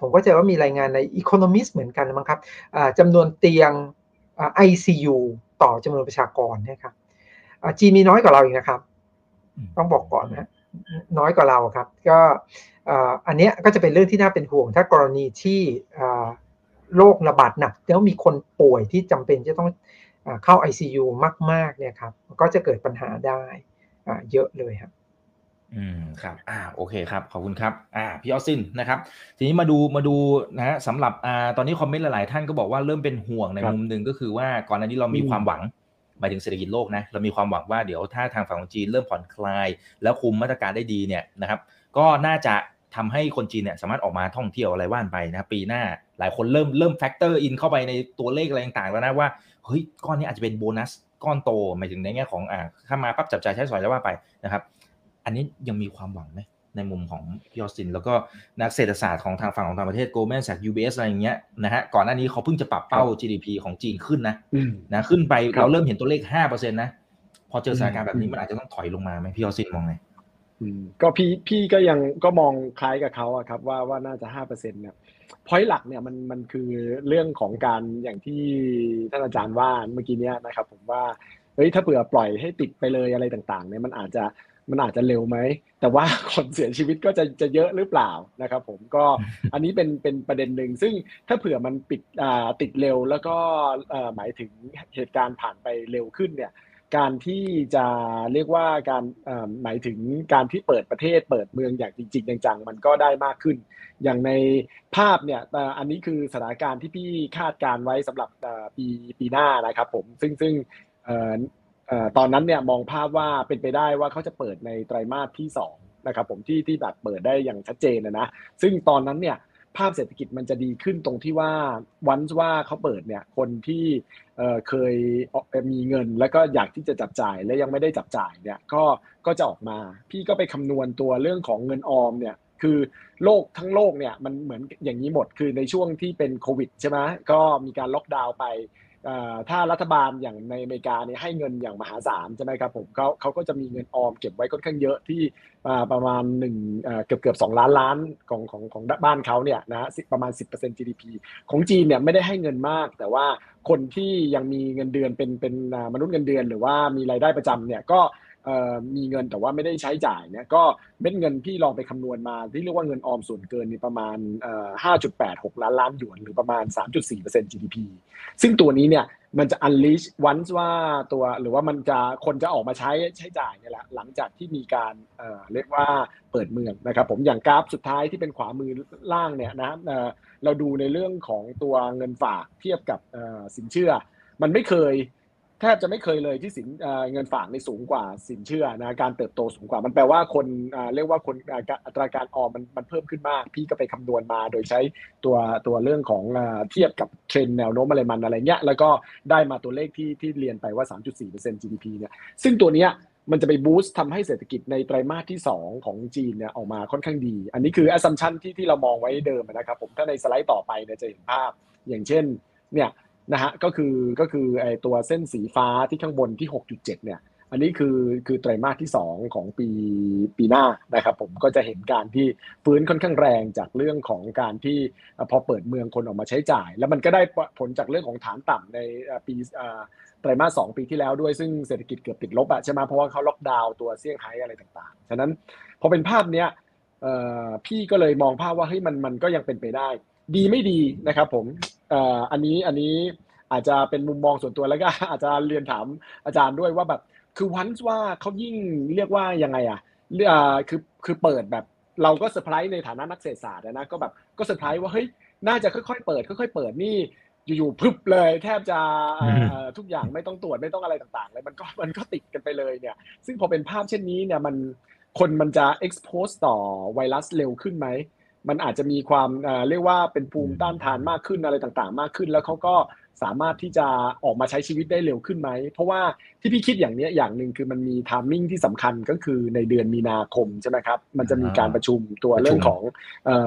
ผมก็จะว่ามีรายงานใน Economist เหมือนกันมั้งครับจำนวนเตียง ICU ต่อจำนวนประชากรนะครับจีนมีน้อยกว่าเราอีกนะครับ ต้องบอกก่อนนะน้อยกว่าเราครับ ก็อันนี้ก็จะเป็นเรื่องที่น่าเป็นห่วง ถ้ากรณีที่โรคระบาดหนักแล้วมีคนป่วยที่จำเป็นจะต้องเข้า ICU มากๆเนี่ยครับก็จะเกิดปัญหาได้เยอะเลยครับ อืมครับอ่าโอเคครับขอบคุณครับอ่าพี่ออสซินนะครับ ทีนี้มาดูมาดูนะฮะสำหรับอ่าตอนนี้คอมเมนต์หลาย ๆ ท่านก็บอกว่าเริ่มเป็นห่วงในมุมหนึ่งก็คือว่าก่อนหน้านี้เรามีความหวังหมายถึงเศรษฐกิจโลกนะเรามีความหวังว่าเดี๋ยวถ้าทางฝั่งของจีนเริ่มผ่อนคลาย แล้วคุมมาตรการได้ดีเนี่ยนะครับ ก็น่าจะทำให้คนจีนเนี่ยสามารถออกมาท่องเที่ยวอะไรว่านไปนะปีหน้าหลายคนเริ่มเริ่ม factor in เข้าไปในตัวเลขอะไรต่างๆแล้วนะว่าเฮ้ยก้อนนี้อาจจะเป็นโบนัสก้อนโตหมายถึงในแง่ของอ่าถ้ามาปั๊บจับจ่ายใช้สอยแล้วว่าไปนะครับ อันนี้ยังมีความหวังไหมในมุมของพี่ออสติน แล้วก็นักเศรษฐศาสตร์ของทางฝั่งของต่างประเทศ Goldman Sachs UBS อะไรอย่างเงี้ยนะฮะก่อนหน้านี้เขาเพิ่งจะปรับเป้า GDP ของจีนขึ้นนะนะขึ้นไปเราเริ่มเห็นตัวเลขห้าเปอร์เซ็นต์นะพอเจอสถานการณ์แบบนี้มันอาจจะต้องถอยลงมาไหมพี่ออสตินมองไงก็พี่พี่ก็ยังก็มองคล้ายกับเขาอะครับว่าว่าน่าจะห้าเปอร์เซ็นต์เนี่ยพอยต์หลักเนี่ยมันมันคือเรื่องของการอย่างที่ท่านอาจารย์ว่าเมื่อกี้เนี้ยนะครับ ผมว่าเฮ้ยถ้าเผื่อปล่อยให้ติดไปเลยอะไรต่าง ๆ เนี่ยมันอาจจะ มันอาจจะเร็วไหม แต่ว่าคนเสียชีวิตก็จะจะเยอะหรือเปล่านะครับผมก็อันนี้เป็นเป็นประเด็นหนึ่ง ซึ่งถ้าเผื่อมันปิดติดเร็วแล้วก็หมายถึงเหตุการณ์ผ่านไปเร็วขึ้นเนี่ยการที่จะเรียกว่าการหมายถึงการที่เปิดประเทศเปิดเมืองอย่างจริง ๆ จังๆ มันก็ได้มากขึ้น อย่างในภาพเนี่ยอันนี้คือสถานการณ์ที่พี่คาดการไว้สำหรับปีปีหน้านะครับผมซึ่งซึ่ง ตอนนั้นเนี่ยมองภาพว่าเป็นไปได้ว่าเขาจะเปิดในไตรมาสที่2นะครับผมที่ที่แบบเปิดได้อย่างชัดเจนนะนะซึ่งตอนนั้นเนี่ยภาพเศรษฐกิจมันจะดีขึ้นตรงที่ว่าวันว่าเขาเปิดเนี่ยคนที่เคยมีเงิน แล้วก็อยากที่จะจับจ่ายและยังไม่ได้จับจ่ายเนี่ยก็ก็จะออกมา พี่ก็ไปคำนวณตัวเรื่องของเงินออมเนี่ยคือโลกทั้งโลกเนี่ยมันเหมือนอย่างนี้หมดคือในช่วงที่เป็นโควิดใช่ไหมก็มีการล็อกดาวน์ไป ถ้ารัฐบาลอย่างในอเมริกาเนี่ยให้เงินอย่างมหาศาลใช่ไหมครับผมเขาเขาก็จะมีเงินออมเก็บไว้ค่อนข้างเยอะที่ประมาณหนึ่งเกือบเกือบสองล้านล้านของของของบ้านเขาเนี่ยนะประมาณ 10% GDP ของจีนเนี่ยไม่ได้ให้เงินมาก แต่ว่าคนที่ยังมีเงินเดือนเป็นเป็นมนุษย์เงินเดือน หรือว่ามีรายได้ประจำเนี่ยก็ มีเงินแต่ว่าไม่ได้ใช้จ่ายเนี่ยก็เม็ดเงินพี่ลองไปคำนวณมาที่เรียกว่าเงินออมส่วนเกินนี่ประมาณ 5.86 ล้านล้านหยวนหรือประมาณ 3.4% GDP ซึ่งตัวนี้เนี่ยมันจะ unleash once ว่าตัวหรือว่ามันจะคนจะออกมาใช้ใช้จ่ายเนี่ยแหละหลังจากที่มีการเเรียกว่าเปิดเมืองนะครับผมอย่างกราฟสุดท้ายที่เป็นขวามือล่างเนี่ยนะเราดูในเรื่องของตัวเงินฝากเทียบกับสินเชื่อ มันไม่เคย แทบจะไม่เคยเลยที่สินเงินฝากในสูงกว่าสินเชื่อนะการเติบโตสูงกว่ามันแปลว่าคนเรียกว่าคนอัตราการออมมันมันเพิ่มขึ้นมาก พี่ก็ไปคำนวณมาโดยใช้ตัวตัวเรื่องของเทียบกับเทรนแนวโน้มอะไรมันอะไรเงี้ยแล้วก็ได้มาตัวเลขที่ที่เรียนไปว่า 3.4% GDP เนี่ยซึ่งตัวเนี้ยมันจะไปบูสต์ทำให้เศรษฐกิจในไตรมาสที่ 2 ของจีนเนี่ยออกมาค่อนข้างดี อันนี้คือ assumption ที่ที่เรามองไว้เดิมนะครับผมถ้าในสไลด์ต่อไปเนี่ยจะเห็นภาพ อย่างเช่นเนี่ย นะฮะก็คือก็คือไอตัวเส้นสีฟ้าที่ข้างบนที่ 6.7 เนี่ย อันนี้คือคือไตรมาสที่ 2 ของปีปีหน้านะครับผมก็จะเห็นการที่ฟื้นค่อนข้างแรงจากเรื่องของการที่พอเปิดเมืองคนออกมาใช้จ่าย แล้วมันก็ได้ผลจากเรื่องของฐานต่ำในปีไตรมาสสปีที่แล้วด้วยซึ่งเศรษฐกิจเกือบติดลบอะใช่ไหมเพราะว่าเขาล็อกดาวน์ตัวเซี่ยงไฮ้อะไรต่างๆ ฉะนั้นพอเป็นภาพเนี้ยพี่ก็เลยมองภาพว่าเฮ้ยมันมันก็ยังเป็นไปได้ ดีไม่ดีนะครับผม อันนี้อันนี้อาจจะเป็นมุมมองส่วนตัวแล้วก็อาจจะเรียนถามอาจารย์ด้วยว่าแบบคือ once ว่าเขายิ่งเรียกว่ายังไงอะคือคือเปิดแบบเราก็เซอร์ไพรส์ในฐานะนักเศรษฐศาสตร์นะก็แบบก็เซอร์ไพรส์ว่าเฮ้ยน่าจะค่อยๆเปิดค่อยๆเปิดนี่อยู่ๆพึบเลย แทบจะทุกอย่างไม่ต้องตรวจไม่ต้องอะไรต่างๆเลยมันก็มันก็ติดกันไปเลยเนี่ย ซึ่งพอเป็นภาพเช่นนี้เนี่ยมันคนมันจะ expose ต่อไวรัสเร็วขึ้นไหม มันอาจจะมีความเรียกว่าเป็นภูมิต้านทานมากขึ้นอะไรต่างๆ มากขึ้น แล้วเขาก็สามารถที่จะออกมาใช้ชีวิตได้เร็วขึ้นไหม เพราะว่าที่พี่คิดอย่างนี้อย่างหนึ่งคือมันมีทามมิ่งที่สำคัญก็คือในเดือนมีนาคมใช่ไหมครับ มันจะมีการประชุมตัวเรื่องของ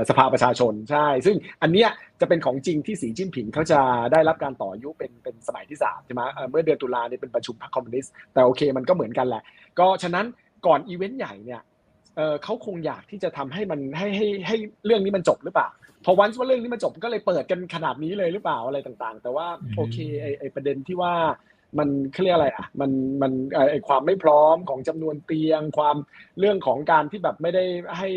สภาประชาชนใช่ ซึ่งอันเนี้ยจะเป็นของจริงที่สีจิ้นผิงเขาจะได้รับการต่อยุเป็นเป็นสมัยที่3ใช่ไหมเมื่อเดือนตุลาเนี่ยเป็นประชุมพรรคคอมมิวนิสต์แต่โอเคมันก็เหมือนกันแหละ ก็ฉะนั้นก่อนอีเวนต์ใหญ่เนี่ย เออเขาคงอยากที่จะทำให้มันให้ให้ให้เรื่องนี้มันจบหรือเปล่าพอวันว่าเรื่องนี้มันจบก็เลยเปิดกันขนาดนี้เลยหรือเปล่าอะไรต่างๆ แต่ว่าโอเคไอไอประเด็นที่ว่ามันเขาเรียกอะไรอะมันมันไอความไม่พร้อมของจำนวนเตียง ความเรื่องของการที่แบบไม่ได้ให้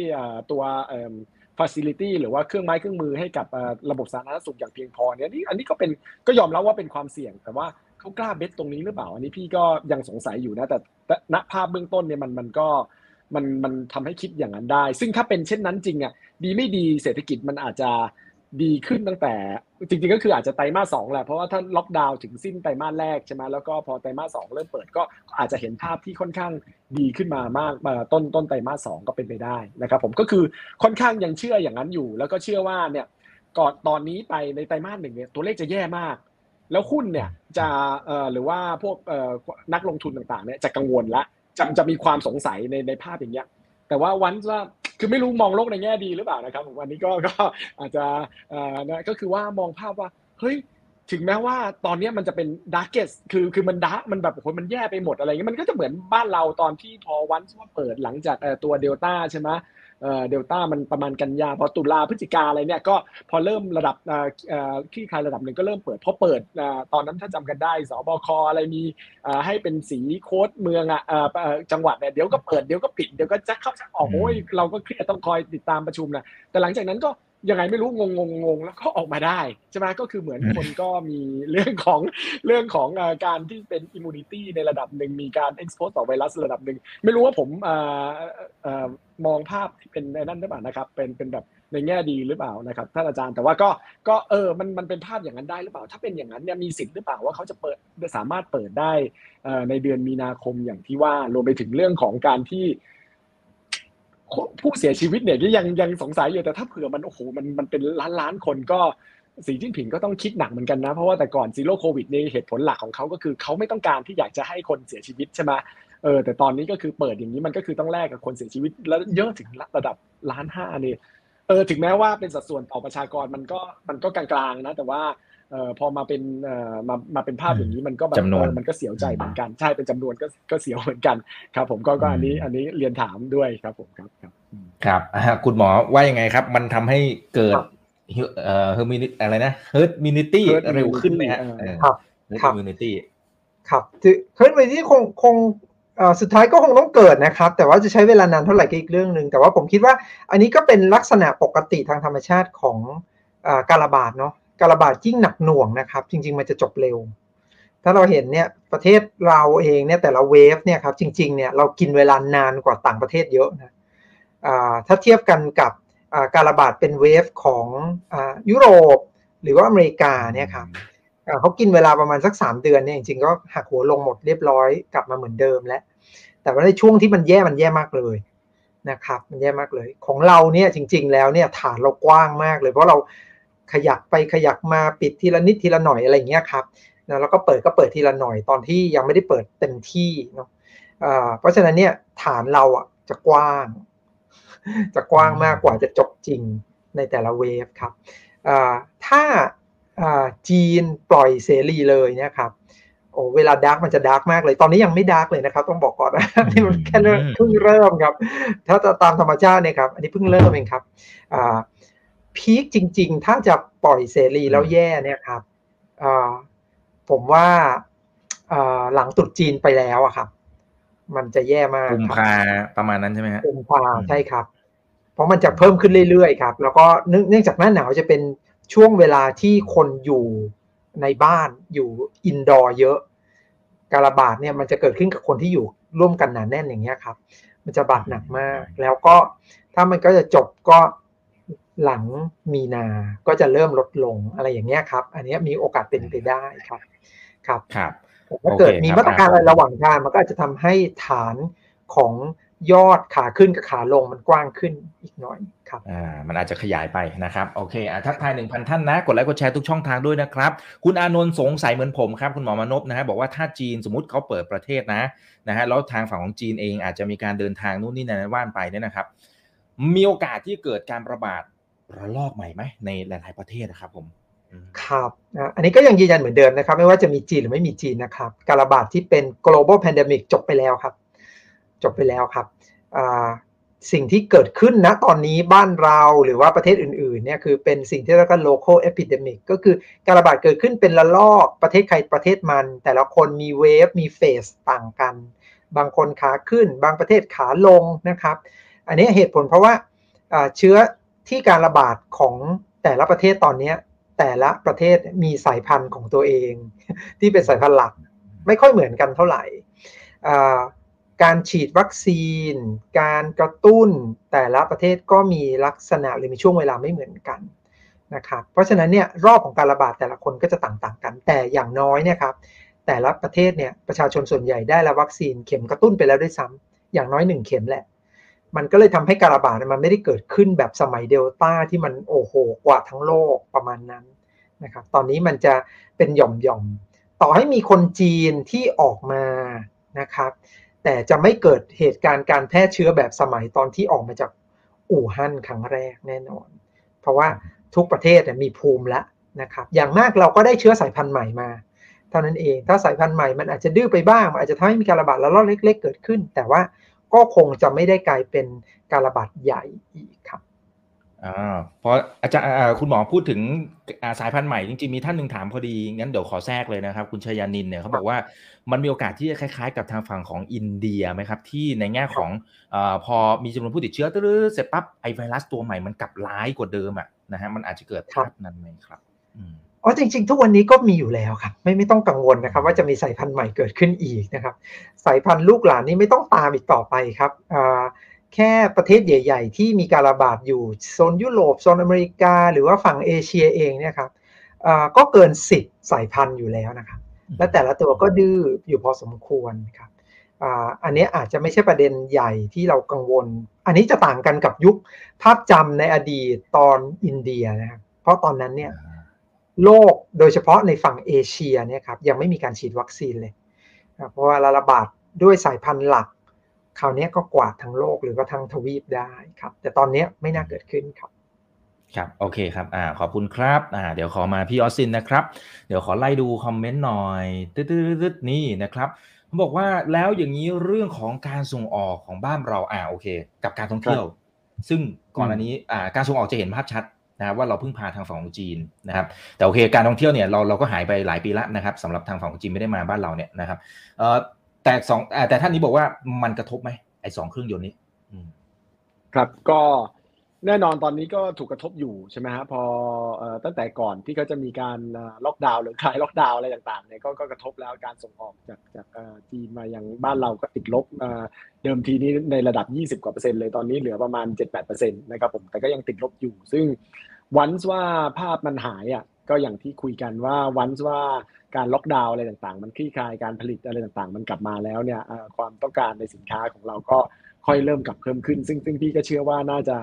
ตัวเอ่อ facility หรือว่าเครื่องไม้เครื่องมือให้กับระบบสาธารณสุขอย่างเพียงพอเนี่ยนี่อันนี้ก็เป็นก็ยอมรับว่าเป็นความเสี่ยง แต่ว่าเขากล้าเบ็ดตรงนี้หรือเปล่า อันนี้พี่ก็ยังสงสัยอยู่นะแต่ณภาพเบื้องต้นเนี่ยมันมันก็ มันมันทำให้คิดอย่างนั้นได้ ซึ่งถ้าเป็นเช่นนั้นจริงอะดีไม่ดีเศรษฐกิจมันอาจจะดีขึ้นตั้งแต่จริงๆ ก็คืออาจจะไตรมาสสองแหละเพราะว่าถ้าล็อกดาวน์ถึงสิ้นไตรมาสแรกใช่ไหมแล้วก็พอไตรมาสสองเริ่มเปิดก็อาจจะเห็นภาพที่ค่อนข้างดีขึ้นมามากต้นต้นไตรมาสสองก็เป็นไปได้นะครับผมก็คือค่อนข้างยังเชื่ออย่างนั้นอยู่ แล้วก็เชื่อว่าเนี่ยก่อนตอนนี้ไปในไตรมาสหนึ่งเนี่ยตัวเลขจะแย่มาก แล้วหุ้นเนี่ยจะเอ่อหรือว่าพวกเอ่อนักลงทุนต่างๆเนี่ยจะกังวลละ จะจะมีความสงสัยในในภาพอย่างเงี้ย แต่ว่า once ว่าคือไม่รู้มองโลกในแง่ดีหรือเปล่านะครับวันนี้ก็ก็อาจจะเอ่อนะก็คือว่ามองภาพว่าเฮ้ยถึงแม้ว่าตอนนี้มันจะเป็น darkest คือคือมัน dark มันแบบโอ้โหมันแย่ไปหมดอะไรเงี้ยมันก็จะเหมือนบ้านเราตอนที่พอ once ว่าเปิดหลังจากตัวเดลต้าใช่ไหม เดลต้ามันประมาณกันยาพอตุลาพฤศจิกาอะไรเนี่ยก็พอเริ่มระดับคลี่คลายระดับหนึ่งก็เริ่มเปิดเพราะเปิดตอนนั้นถ้าจำกันได้ศบคอะไรมีให้เป็นสีโค้ดเมืองอะจังหวัดเนี่ยเดี๋ยวก็เปิดเดี๋ยวก็ปิดเดี๋ยวก็จะเข้าจะออกโอ้ยเราก็เครียดต้องคอยติดตามประชุมนะแต่หลังจากนั้นก็ ยังไงไม่รู้งงงงงแล้วก็ออกมาได้ใช่ไหมก็คือเหมือนคนก็มีเรื่องของเรื่องของการที่เป็น immunity ในระดับหนึ่งมีการ expose ต่อไวรัสระดับหนึ่งไม่รู้ว่าผมมองภาพที่เป็นในนั้นหรือเปล่านะครับ เป็นเป็นแบบในแง่ดีหรือเปล่านะครับท่านอาจารย์แต่ว่าก็ก็เออมันมันเป็นภาพอย่างนั้นได้หรือเปล่า ถ้าเป็นอย่างนั้นเนี่ยมีสิทธิ์หรือเปล่าว่าเขาจะเปิดสามารถเปิดได้ในเดือนมีนาคมอย่างที่ว่ารวมไปถึงเรื่องของการที่ ผู้เสียชีวิตเนี่ยยังยังสงสัยอยู่แต่ถ้าเผื่อมันโอ้โหมันมันเป็นล้านล้านคนก็สีจิ้นผิงก็ต้องคิดหนักเหมือนกันนะ เพราะว่าแต่ก่อนซีโร่โควิดในเหตุผลหลักของเขาก็คือเขาไม่ต้องการที่อยากจะให้คนเสียชีวิตใช่ไหมเออแต่ตอนนี้ก็คือเปิดอย่างนี้มันก็คือต้องแลกกับคนเสียชีวิต แล้วเยอะถึงระดับล้านห้าเนี่ยเออถึงแม้ว่าเป็นสัดส่วนต่อประชากรมันก็มันก็กลางๆนะ แต่ว่า เอ่อพอมาเป็นเอ่อมามาเป็นภาพอย่างนี้มันก็แบบมันก็เสียวใจเหมือนกันใช่เป็นจำนวนก็ก็เสียวเหมือนกันครับ ผมก็ก็อันนี้อันนี้เรียนถามด้วยครับผมครับครับครับคุณหมอว่ายังไงครับ มันทำให้เกิดเอ่อ herd immuni อะไรนะ herd immunity เร็วขึ้นไหมฮะครับครับ immunityครับคือ herd immunity คงคงสุดท้ายก็คงต้องเกิดนะครับ แต่ว่าจะใช้เวลานานเท่าไหร่ก็อีกเรื่องหนึ่งแต่ว่าผมคิดว่าอันนี้ก็เป็นลักษณะปกติทางธรรมชาติของการระบาดเนาะ การระบาดยิ่งหนักหน่วงนะครับ จริง ๆ มันจะจบเร็ว ถ้าเราเห็นเนี่ยประเทศเราเองเนี่ยแต่ละ wave เนี่ยครับจริงๆเนี่ยเรากินเวลานานกว่าต่างประเทศเยอะนะถ้าเทียบกันกับการระบาดเป็น wave ของยุโรปหรือว่าอเมริกาเนี่ยครับเขากินเวลาประมาณสักสามเดือนเนี่ยจริงๆก็หักหัวลงหมดเรียบร้อยกลับมาเหมือนเดิมแล้ว แต่ว่าในช่วงที่มันแย่มันแย่มากเลยนะครับ มันแย่มากเลย ของเราเนี่ยจริง ๆ แล้วเนี่ยฐานเรากว้างมากเลย เพราะเรา ขยักไปขยักมาปิดทีละนิดทีละหน่อยอะไรเงี้ยครับแล้วก็เปิดก็เปิดทีละหน่อยตอนที่ยังไม่ได้เปิดเต็มที่เนาะเพราะฉะนั้นเนี่ยฐานเราอะจะกว้าง จะกว้างมากกว่าจะจบจริงในแต่ละ wave ครับถ้าจีนปล่อยเสรีเลยเนี่ยครับโอ้เวลา dark มันจะ dark มากเลย ตอนนี้ยังไม่ dark เลยนะครับ ต้องบอกก่อนนะนี่มันแค่เพิ่งเริ่มครับ ถ้าตามธรรมชาติเนี่ยครับ อันนี้เพิ่งเริ่มเองครับ peak จริง ๆ ถ้าจะปล่อยเสรีแล้วแย่เนี่ยครับผมว่าหลังตรุษจีนไปแล้วอะครับ มันจะแย่มากกุมภาประมาณนั้นใช่ไหมฮะกุมภาใช่ครับ เพราะมันจะเพิ่มขึ้นเรื่อยๆครับ แล้วก็เนื่องจากหน้าหนาวจะเป็นช่วงเวลาที่คนอยู่ในบ้านอยู่อินดอร์เยอะ การระบาดเนี่ยมันจะเกิดขึ้นกับคนที่อยู่ร่วมกันหนาแน่นอย่างเงี้ยครับ มันจะบาดหนักมาก แล้วก็ถ้ามันก็จะจบก็ หลังมีนาก็จะเริ่มลดลงอะไรอย่างเงี้ยครับ อันนี้มีโอกาสเป็นไปได้ครับ ครับครับถ้าเกิดมีมาตรการอะไรระหว่างทางมันก็อาจจะทำให้ฐานของยอดขาขึ้นกับขาลงมันกว้างขึ้นอีกหน่อยครับอ่ามันอาจจะขยายไปนะครับ โอเคอะทักทายหนึ่งพันท่านนะ กดไลค์กดแชร์ทุกช่องทางด้วยนะครับ คุณอานนท์สงสัยเหมือนผมครับ คุณหมอมนพนะฮะบอกว่าถ้าจีนสมมติเขาเปิดประเทศนะนะฮะแล้วทางฝั่งของจีนเองอาจจะมีการเดินทางนู่นนี่นั่นว่านไปเนี่ยนะครับ มีโอกาสที่เกิดการระบาด ระลอกใหม่ไหมในหลาย ๆ ประเทศนะครับผมครับอันนี้ก็ยังยืนยันเหมือนเดิมนะครับ ไม่ว่าจะมีจีนหรือไม่มีจีนนะครับ การระบาดที่เป็น global pandemic จบไปแล้วครับ จบไปแล้วครับสิ่งที่เกิดขึ้นณตอนนี้บ้านเราหรือว่าประเทศอื่นๆเนี่ยคือเป็นสิ่งที่เรียกว่า local epidemic ก็คือการระบาดเกิดขึ้นเป็นระลอกประเทศใครประเทศมัน แต่ละคนมีเวฟมีเฟสต่างกัน บางคนขาขึ้น บางประเทศขาลงนะครับ อันนี้เหตุผลเพราะว่าเชื้อ ที่การระบาดของแต่ละประเทศตอนนี้แต่ละประเทศมีสายพันธุ์ของตัวเอง ที่เป็นสายพันธุ์หลัก ไม่ค่อยเหมือนกันเท่าไหร่การฉีดวัคซีน การกระตุ้นแต่ละประเทศก็มีลักษณะหรือมีช่วงเวลาไม่เหมือนกันนะครับเพราะฉะนั้นเนี่ยรอบของการระบาดแต่ละคนก็จะต่างๆกัน แต่อย่างน้อยเนี่ยครับแต่ละประเทศเนี่ยประชาชนส่วนใหญ่ได้รับวัคซีนเข็มกระตุ้นไปแล้วด้วยซ้ำอย่างน้อยหนึ่งเข็มแหละ มันก็เลยทำให้การระบาดมันไม่ได้เกิดขึ้นแบบสมัยเดลต้าที่มันโอ้โหกว่าทั้งโลกประมาณนั้นนะครับ ตอนนี้มันจะเป็นหย่อมๆต่อให้มีคนจีนที่ออกมานะครับ แต่จะไม่เกิดเหตุการณ์การแพร่เชื้อแบบสมัยตอนที่ออกมาจากอู่ฮั่นครั้งแรกแน่นอน เพราะว่าทุกประเทศมีภูมิแล้วนะครับ อย่างมากเราก็ได้เชื้อสายพันธุ์ใหม่มาเท่านั้นเอง ถ้าสายพันธุ์ใหม่มันอาจจะดื้อไปบ้างอาจจะทำให้มีการระบาดระลอกเล็ก ๆ เกิดขึ้น แต่ว่า ก็คงจะไม่ได้กลายเป็นการระบาดใหญ่อีกครับอ่าพออาจารย์คุณหมอพูดถึงสายพันธุ์ใหม่จริงๆมีท่านหนึ่งถามพอดีงั้นเดี๋ยวขอแทรกเลยนะครับ คุณชยานินเนี่ยเขาบอกว่ามันมีโอกาสที่จะคล้ายๆ กับทางฝั่งของอินเดียไหมครับ ที่ในแง่ของอพอมีจำนวนผู้ติดเชื้อตื้อเสร็จปั๊บไอไวรัสตัวใหม่มันกลับร้ายกว่าเดิมอะนะฮะมันอาจจะเกิดภาพนั้นไหมครับ อ๋อจริง ๆ ทุกวันนี้ก็มีอยู่แล้วครับ ไม่ไม่ต้องกังวลนะครับ ว่าจะมีสายพันธุ์ใหม่เกิดขึ้นอีกนะครับ สายพันธุ์ลูกหลานนี้ไม่ต้องตามอีกต่อไปครับแค่ประเทศใหญ่ ๆ ที่มีการระบาดอยู่โซนยุโรปโซนอเมริกา หรือว่าฝั่งเอเชียเองเนี่ยครับก็เกินสิบสายพันธุ์อยู่แล้วนะครับ และแต่ละตัวก็ดื้ออยู่พอสมควรครับอันนี้อาจจะไม่ใช่ประเด็นใหญ่ที่เรากังวล อันนี้จะต่างกันกับยุคภาพจำในอดีตตอนอินเดียนะครับ เพราะตอนนั้นเนี่ย โลกโดยเฉพาะในฝั่งเอเชียเนี่ยครับยังไม่มีการฉีดวัคซีนเลยเพราะว่าระบาดด้วยสายพันธุ์หลักคราวนี้ก็กวาดทั้งโลกหรือว่าทั้งทวีปได้ครับ แต่ตอนนี้ไม่น่าเกิดขึ้นครับครับโอเคครับอ่าขอบคุณครับอ่าเดี๋ยวขอมาพี่ออสซินนะครับ เดี๋ยวขอไล่ดูคอมเมนต์หน่อยตืดๆนี่นะครับเขาบอกว่าแล้วอย่างนี้เรื่องของการส่งออกของบ้านเราอ่าโอเค กับการท่องเที่ยว ซึ่งก่อนอันนี้อ่าการส่งออกจะเห็นภาพชัด นะครับว่าเราเพิ่งพาทางฝั่งของจีนนะครับแต่โอเคการท่องเที่ยวเนี่ยเราเราก็หายไปหลายปีละนะครับสำหรับทางฝั่งของจีนไม่ได้มาบ้านเราเนี่ยนะครับเอ่อแต่สองแต่ท่านนี้บอกว่ามันกระทบไหมไอ้สองเครื่องยนต์นี้ครับก็ แน่นอนตอนนี้ก็ถูกกระทบอยู่ใช่ไหมฮะพอตั้งแต่ก่อนที่เขาจะมีการล็อกดาวน์หรือคลายล็อกดาวน์อะไรต่างๆเนี่ยก็กระทบแล้วการส่งออกจากจากจีนมายังบ้านเราก็ติดลบเดิมทีนี้ในระดับ 20กว่าเปอร์เซ็นต์เลยตอนนี้เหลือประมาณ 7-8เปอร์เซ็นต์นะครับผมแต่ก็ยังติดลบอยู่ ซึ่งonce ว่าภาพมันหายอะก็อย่างที่คุยกันว่า once ว่าการล็อกดาวน์อะไรต่างๆ มันคลี่คลายการผลิตอะไรต่างๆ มันกลับมาแล้วเนี่ยความต้องการในสินค้าของเราก็ค่อยเริ่มกลับเพิ่มขึ้น ซึ่งซึ่งพี่ก็เชื่อว่าน่าจะ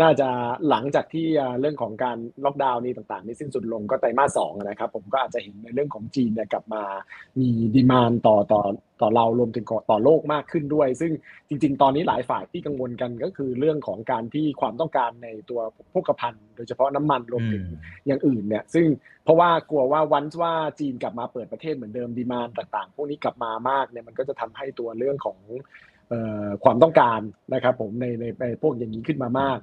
น่าจะหลังจากที่เรื่องของการล็อกดาวน์นี้ต่างๆนี่สิ้นสุดลงก็ไตรมาสสองนะครับ ผมก็อาจจะเห็นในเรื่องของจีนเนี่ยกลับมามี demand ต่อต่อต่อเรารวมถึงต่อโลกมากขึ้นด้วย ซึ่งจริง ๆ ตอนนี้หลายฝ่ายที่กังวลกันก็คือเรื่องของการที่ความต้องการในตัวพกภัณฑ์โดยเฉพาะน้ำมันรวมถึงอย่างอื่นเนี่ยซึ่งเพราะว่ากลัวว่าวันว่าจีนกลับมาเปิดประเทศเหมือนเดิมดีมานต่าง ๆ พวกนี้กลับมามากเนี่ยมันก็จะทำให้ตัวเรื่องของ ความต้องการนะครับผมในในพวกอย่างนี้ขึ้นมามาก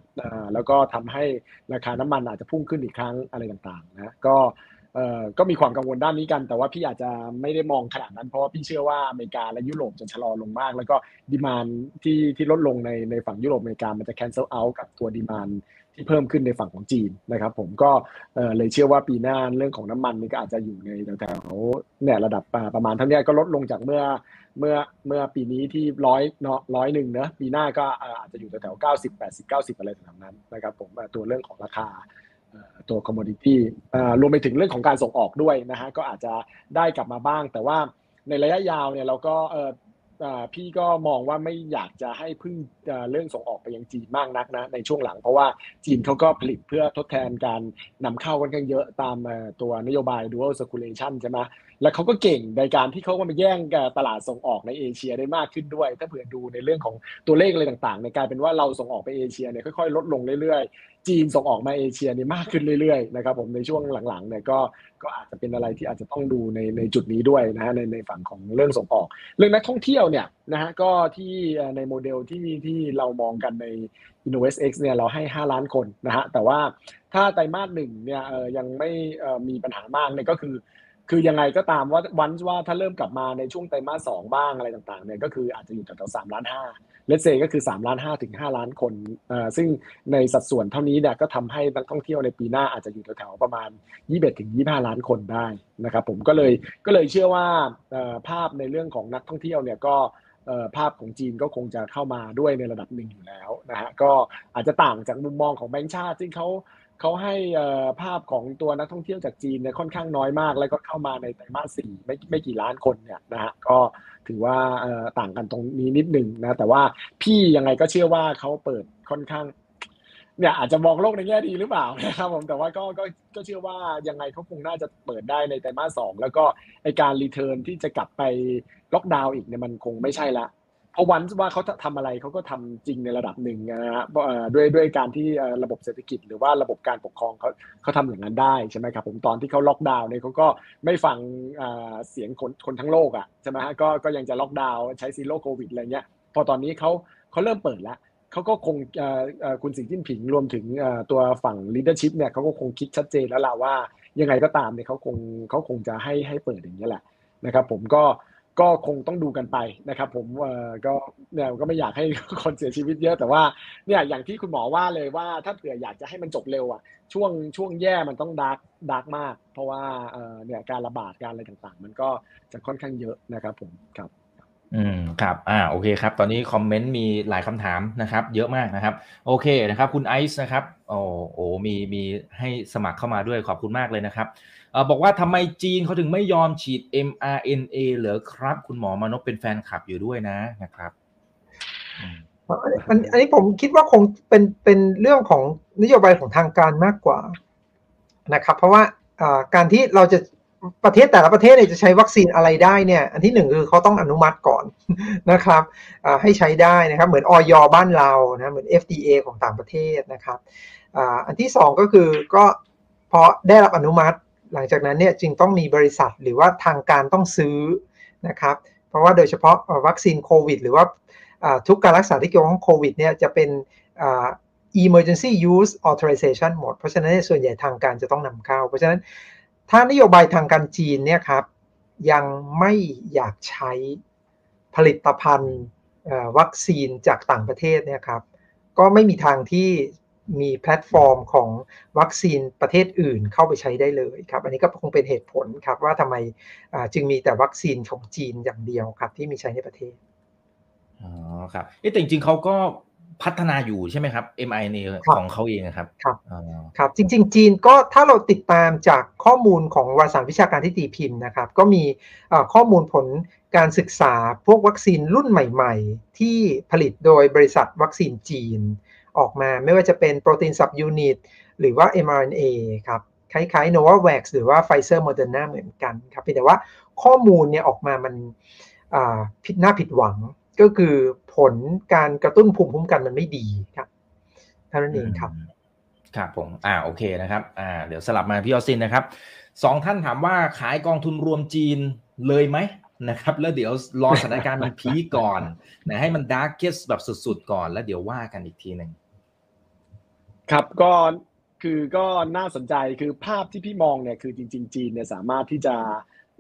แล้วก็ทำให้ราคาน้ำมันอาจจะพุ่งขึ้นอีกครั้งอะไรต่างๆนะก็ก็มีความกังวลด้านนี้กัน แต่ว่าพี่อาจจะไม่ได้มองขนาดนั้น เพราะว่าพี่เชื่อว่าอเมริกาและยุโรปจะชะลอลงมาก แล้วก็ดีมานที่ที่ลดลงในในฝั่งยุโรปอเมริกามันจะ cancel out กับตัว demand ที่เพิ่มขึ้นในฝั่งของจีนนะครับ ผมก็เลยเชื่อว่าปีหน้าเรื่องของน้ำมันนี่ก็อาจจะอยู่ในแถวๆเนี่ยระดับประมาณเท่านี้ก็ลดลงจากเมื่อเมื่อเมื่อปีนี้ที่ร้อยเนาะร้อยหนึ่งเนะปีหน้าก็อาจจะอยู่แถวๆเก้าสิบแปดสิบเก้าสิบอะไรต่างๆนั้นนะครับ ผมตัวเรื่องของราคาตัว commodity รวมไปถึงเรื่องของการส่งออกด้วยนะฮะก็อาจจะได้กลับมาบ้าง แต่ว่าในระยะยาวเนี่ยเราก็ พี่ก็มองว่าไม่อยากจะให้พึ่งเรื่องส่งออกไปยังจีนมากนักนะในช่วงหลัง เพราะว่าจีนเขาก็ผลิตเพื่อทดแทนการนำเข้ากันกันเยอะตามตัวนโยบาย dual circulation ใช่ไหม แล้วเขาก็เก่งในการที่เขามาแย่งตลาดส่งออกในเอเชียได้มากขึ้นด้วย ถ้าเผื่อดูในเรื่องของตัวเลขอะไรต่างๆในกลายเป็นว่าเราส่งออกไปเอเชียเนี่ยค่อยๆ ลดลงเรื่อยๆ จีนส่งออกมาเอเชียเนี่ยมากขึ้นเรื่อยๆนะครับผมในช่วงหลังๆเนี่ยก็ก็อาจจะเป็นอะไรที่อาจจะต้องดูในในจุดนี้ด้วยนะฮะในในฝั่งของเรื่องส่งออก เรื่องนักท่องเที่ยวเนี่ยนะฮะก็ที่ในโมเดลที่ที่เรามองกันใน InnovestX เนี่ยเราให้ 5 ล้านคนนะฮะแต่ว่าถ้าไตรมาสหนึ่งเนี่ยยังไม่มีปัญหามากเนี่ยก็คือ คือยังไงก็ตามว่าวันว่าถ้าเริ่มกลับมาในช่วงไตรมาสสองบ้างอะไรต่างๆเนี่ยก็คืออาจจะอยู่แถวๆสามล้านห้า let's say ก็คือ3ล้าน5ถึง5ล้านคนซึ่งในสัดส่วนเท่านี้เนี่ยก็ทำให้นักท่องเที่ยวในปีหน้าอาจจะอยู่แถวๆประมาณ 21ถึง25 ล้านคนได้นะครับผมก็เลยก็เลยเชื่อว่าภาพในเรื่องของนักท่องเที่ยวเนี่ยก็ภาพของจีนก็คงจะเข้ามาด้วยในระดับหนึ่งอยู่แล้วนะฮะก็อาจจะต่างจากมุมมองของแบงก์ชาติซึ่งเขา เขาให้ภาพของตัวนักท่องเที่ยวจากจีนเนี่ยค่อนข้างน้อยมาก แล้วก็เข้ามาในไตรมาสสี่ไม่ไม่กี่ล้านคนเนี่ยนะฮะก็ถือว่าต่างกันตรงนี้นิดหนึ่งนะ แต่ว่าพี่ยังไงก็เชื่อว่าเขาเปิดค่อนข้างเนี่ยอาจจะมองโลกในแง่ดีหรือเปล่านะครับผมแต่ว่าก็ก็ก็เชื่อว่ายังไงเขาคงน่าจะเปิดได้ในไตรมาสสองแล้วก็ไอการรีเทิร์นที่จะกลับไปล็อกดาวน์อีกเนี่ยมันคงไม่ใช่ละ ราะวันว่าเขาทำอะไรเขาก็ทำจริงในระดับหนึ่งนะฮะด้วยด้วยการที่ระบบเศรษฐกิจหรือว่าระบบการปกครองเขาเขาทำอย่างนั้นได้ใช่ไหมครับผมตอนที่เขาล็อกดาวน์เนี่ยเขาก็ไม่ฟังเสียงคนคนทั้งโลกอะใช่ไหมฮะก็ก็ยังจะล็อกดาวน์ใช้ซีโร่โควิดอะไรเงี้ยพอตอนนี้เขาเขาเริ่มเปิดแล้วเขาก็คงคุณสิงห์จิ้นผิงรวมถึงตัวฝั่ง leadership เนี่ยเขาก็คงคิดชัดเจนแล้วล่ะว่ายังไงก็ตามเนี่ยเขาคงเขาคงจะให้ให้เปิดอย่างนี้แหละนะครับผมก็ ก็คงต้องดูกันไปนะครับ ผมเอ่อก็เนี่ยก็ไม่อยากให้คนเสียชีวิตเยอะแต่ว่าเนี่ยอย่างที่คุณหมอว่าเลยว่าถ้าเผื่ออยากจะให้มันจบเร็วอะช่วงช่วงแย่มันต้อง dark dark มาก เพราะว่าเอ่อเนี่ยการระบาดการอะไรต่างๆ มันก็จะค่อนข้างเยอะนะครับผมครับ อืมครับอ่าโอเคครับ ตอนนี้คอมเมนต์มีหลายคำถามนะครับ เยอะมากนะครับ โอเคนะครับ คุณไอซ์นะครับโอ้โอมีมีให้สมัครเข้ามาด้วยขอบคุณมากเลยนะครับบอกว่าทำไมจีนเขาถึงไม่ยอมฉีด mRNA เหรอครับ คุณหมอมานพเป็นแฟนคลับอยู่ด้วยนะนะครับอันอันนี้ผมคิดว่าคงเป็นเป็นเรื่องของนโยบายของทางการมากกว่านะครับ เพราะว่าการที่เราจะ ประเทศแต่ละประเทศเนี่ยจะใช้วัคซีนอะไรได้เนี่ย อันที่หนึ่งคือเขาต้องอนุมัติก่อนนะครับให้ใช้ได้นะครับ เหมือนออยบ้านเรานะเหมือน FDA ของต่างประเทศนะครับอันที่สองก็คือก็พอได้รับอนุมัติหลังจากนั้นเนี่ยจึงต้องมีบริษัทหรือว่าทางการต้องซื้อนะครับ เพราะว่าโดยเฉพาะวัคซีนโควิด หรือว่าทุกการรักษาที่เกี่ยวข้องโควิดเนี่ยจะเป็น emergency use authorization หมด เพราะฉะนั้นส่วนใหญ่ทางการจะต้องนำเข้า เพราะฉะนั้น ถ้านโยบายทางการจีนเนี่ยครับยังไม่อยากใช้ผลิตภัณฑ์วัคซีนจากต่างประเทศเนี่ยครับก็ไม่มีทางที่มีแพลตฟอร์มของวัคซีนประเทศอื่นเข้าไปใช้ได้เลยครับ อันนี้ก็คงเป็นเหตุผลครับว่าทำไมจึงมีแต่วัคซีนของจีนอย่างเดียวครับที่มีใช้ในประเทศอ๋อครับแต่จริงๆเขาก็ พัฒนาอยู่ใช่ไหมครับ mRNA ของเขาเองครับครับครับจริง ๆ จีนก็ถ้าเราติดตามจากข้อมูลของวารสารวิชาการที่ตีพิมพ์นะครับ ก็มีข้อมูลผลการศึกษาพวกวัคซีนรุ่นใหม่ ๆ ที่ผลิตโดยบริษัทวัคซีนจีนออกมาไม่ว่าจะเป็นโปรตีน subunit หรือว่า mRNA ครับคล้ายๆ Novavax หรือว่า Pfizer Moderna เหมือนกันครับแต่ว่าข้อมูลเนี่ยออกมามันผิดหน้าผิดหวัง ก็คือผลการกระตุ้นภูมิคุ้มกันมันไม่ดีครับเท่านั้นเองครับครับผมอ่าโอเคนะครับอ่าเดี๋ยวสลับมาพี่ออสินนะครับสองท่านถามว่าขายกองทุนรวมจีนเลยไหมนะครับ แล้วเดี๋ยวรอสถานการณ์มัน peak ก่อนนะให้มัน darkest แบบสุดๆก่อนแล้วเดี๋ยวว่ากันอีกทีหนึ่งครับก็คือก็น่าสนใจคือภาพที่พี่มองเนี่ยคือจริง ๆ จีนเนี่ยสามารถที่จะ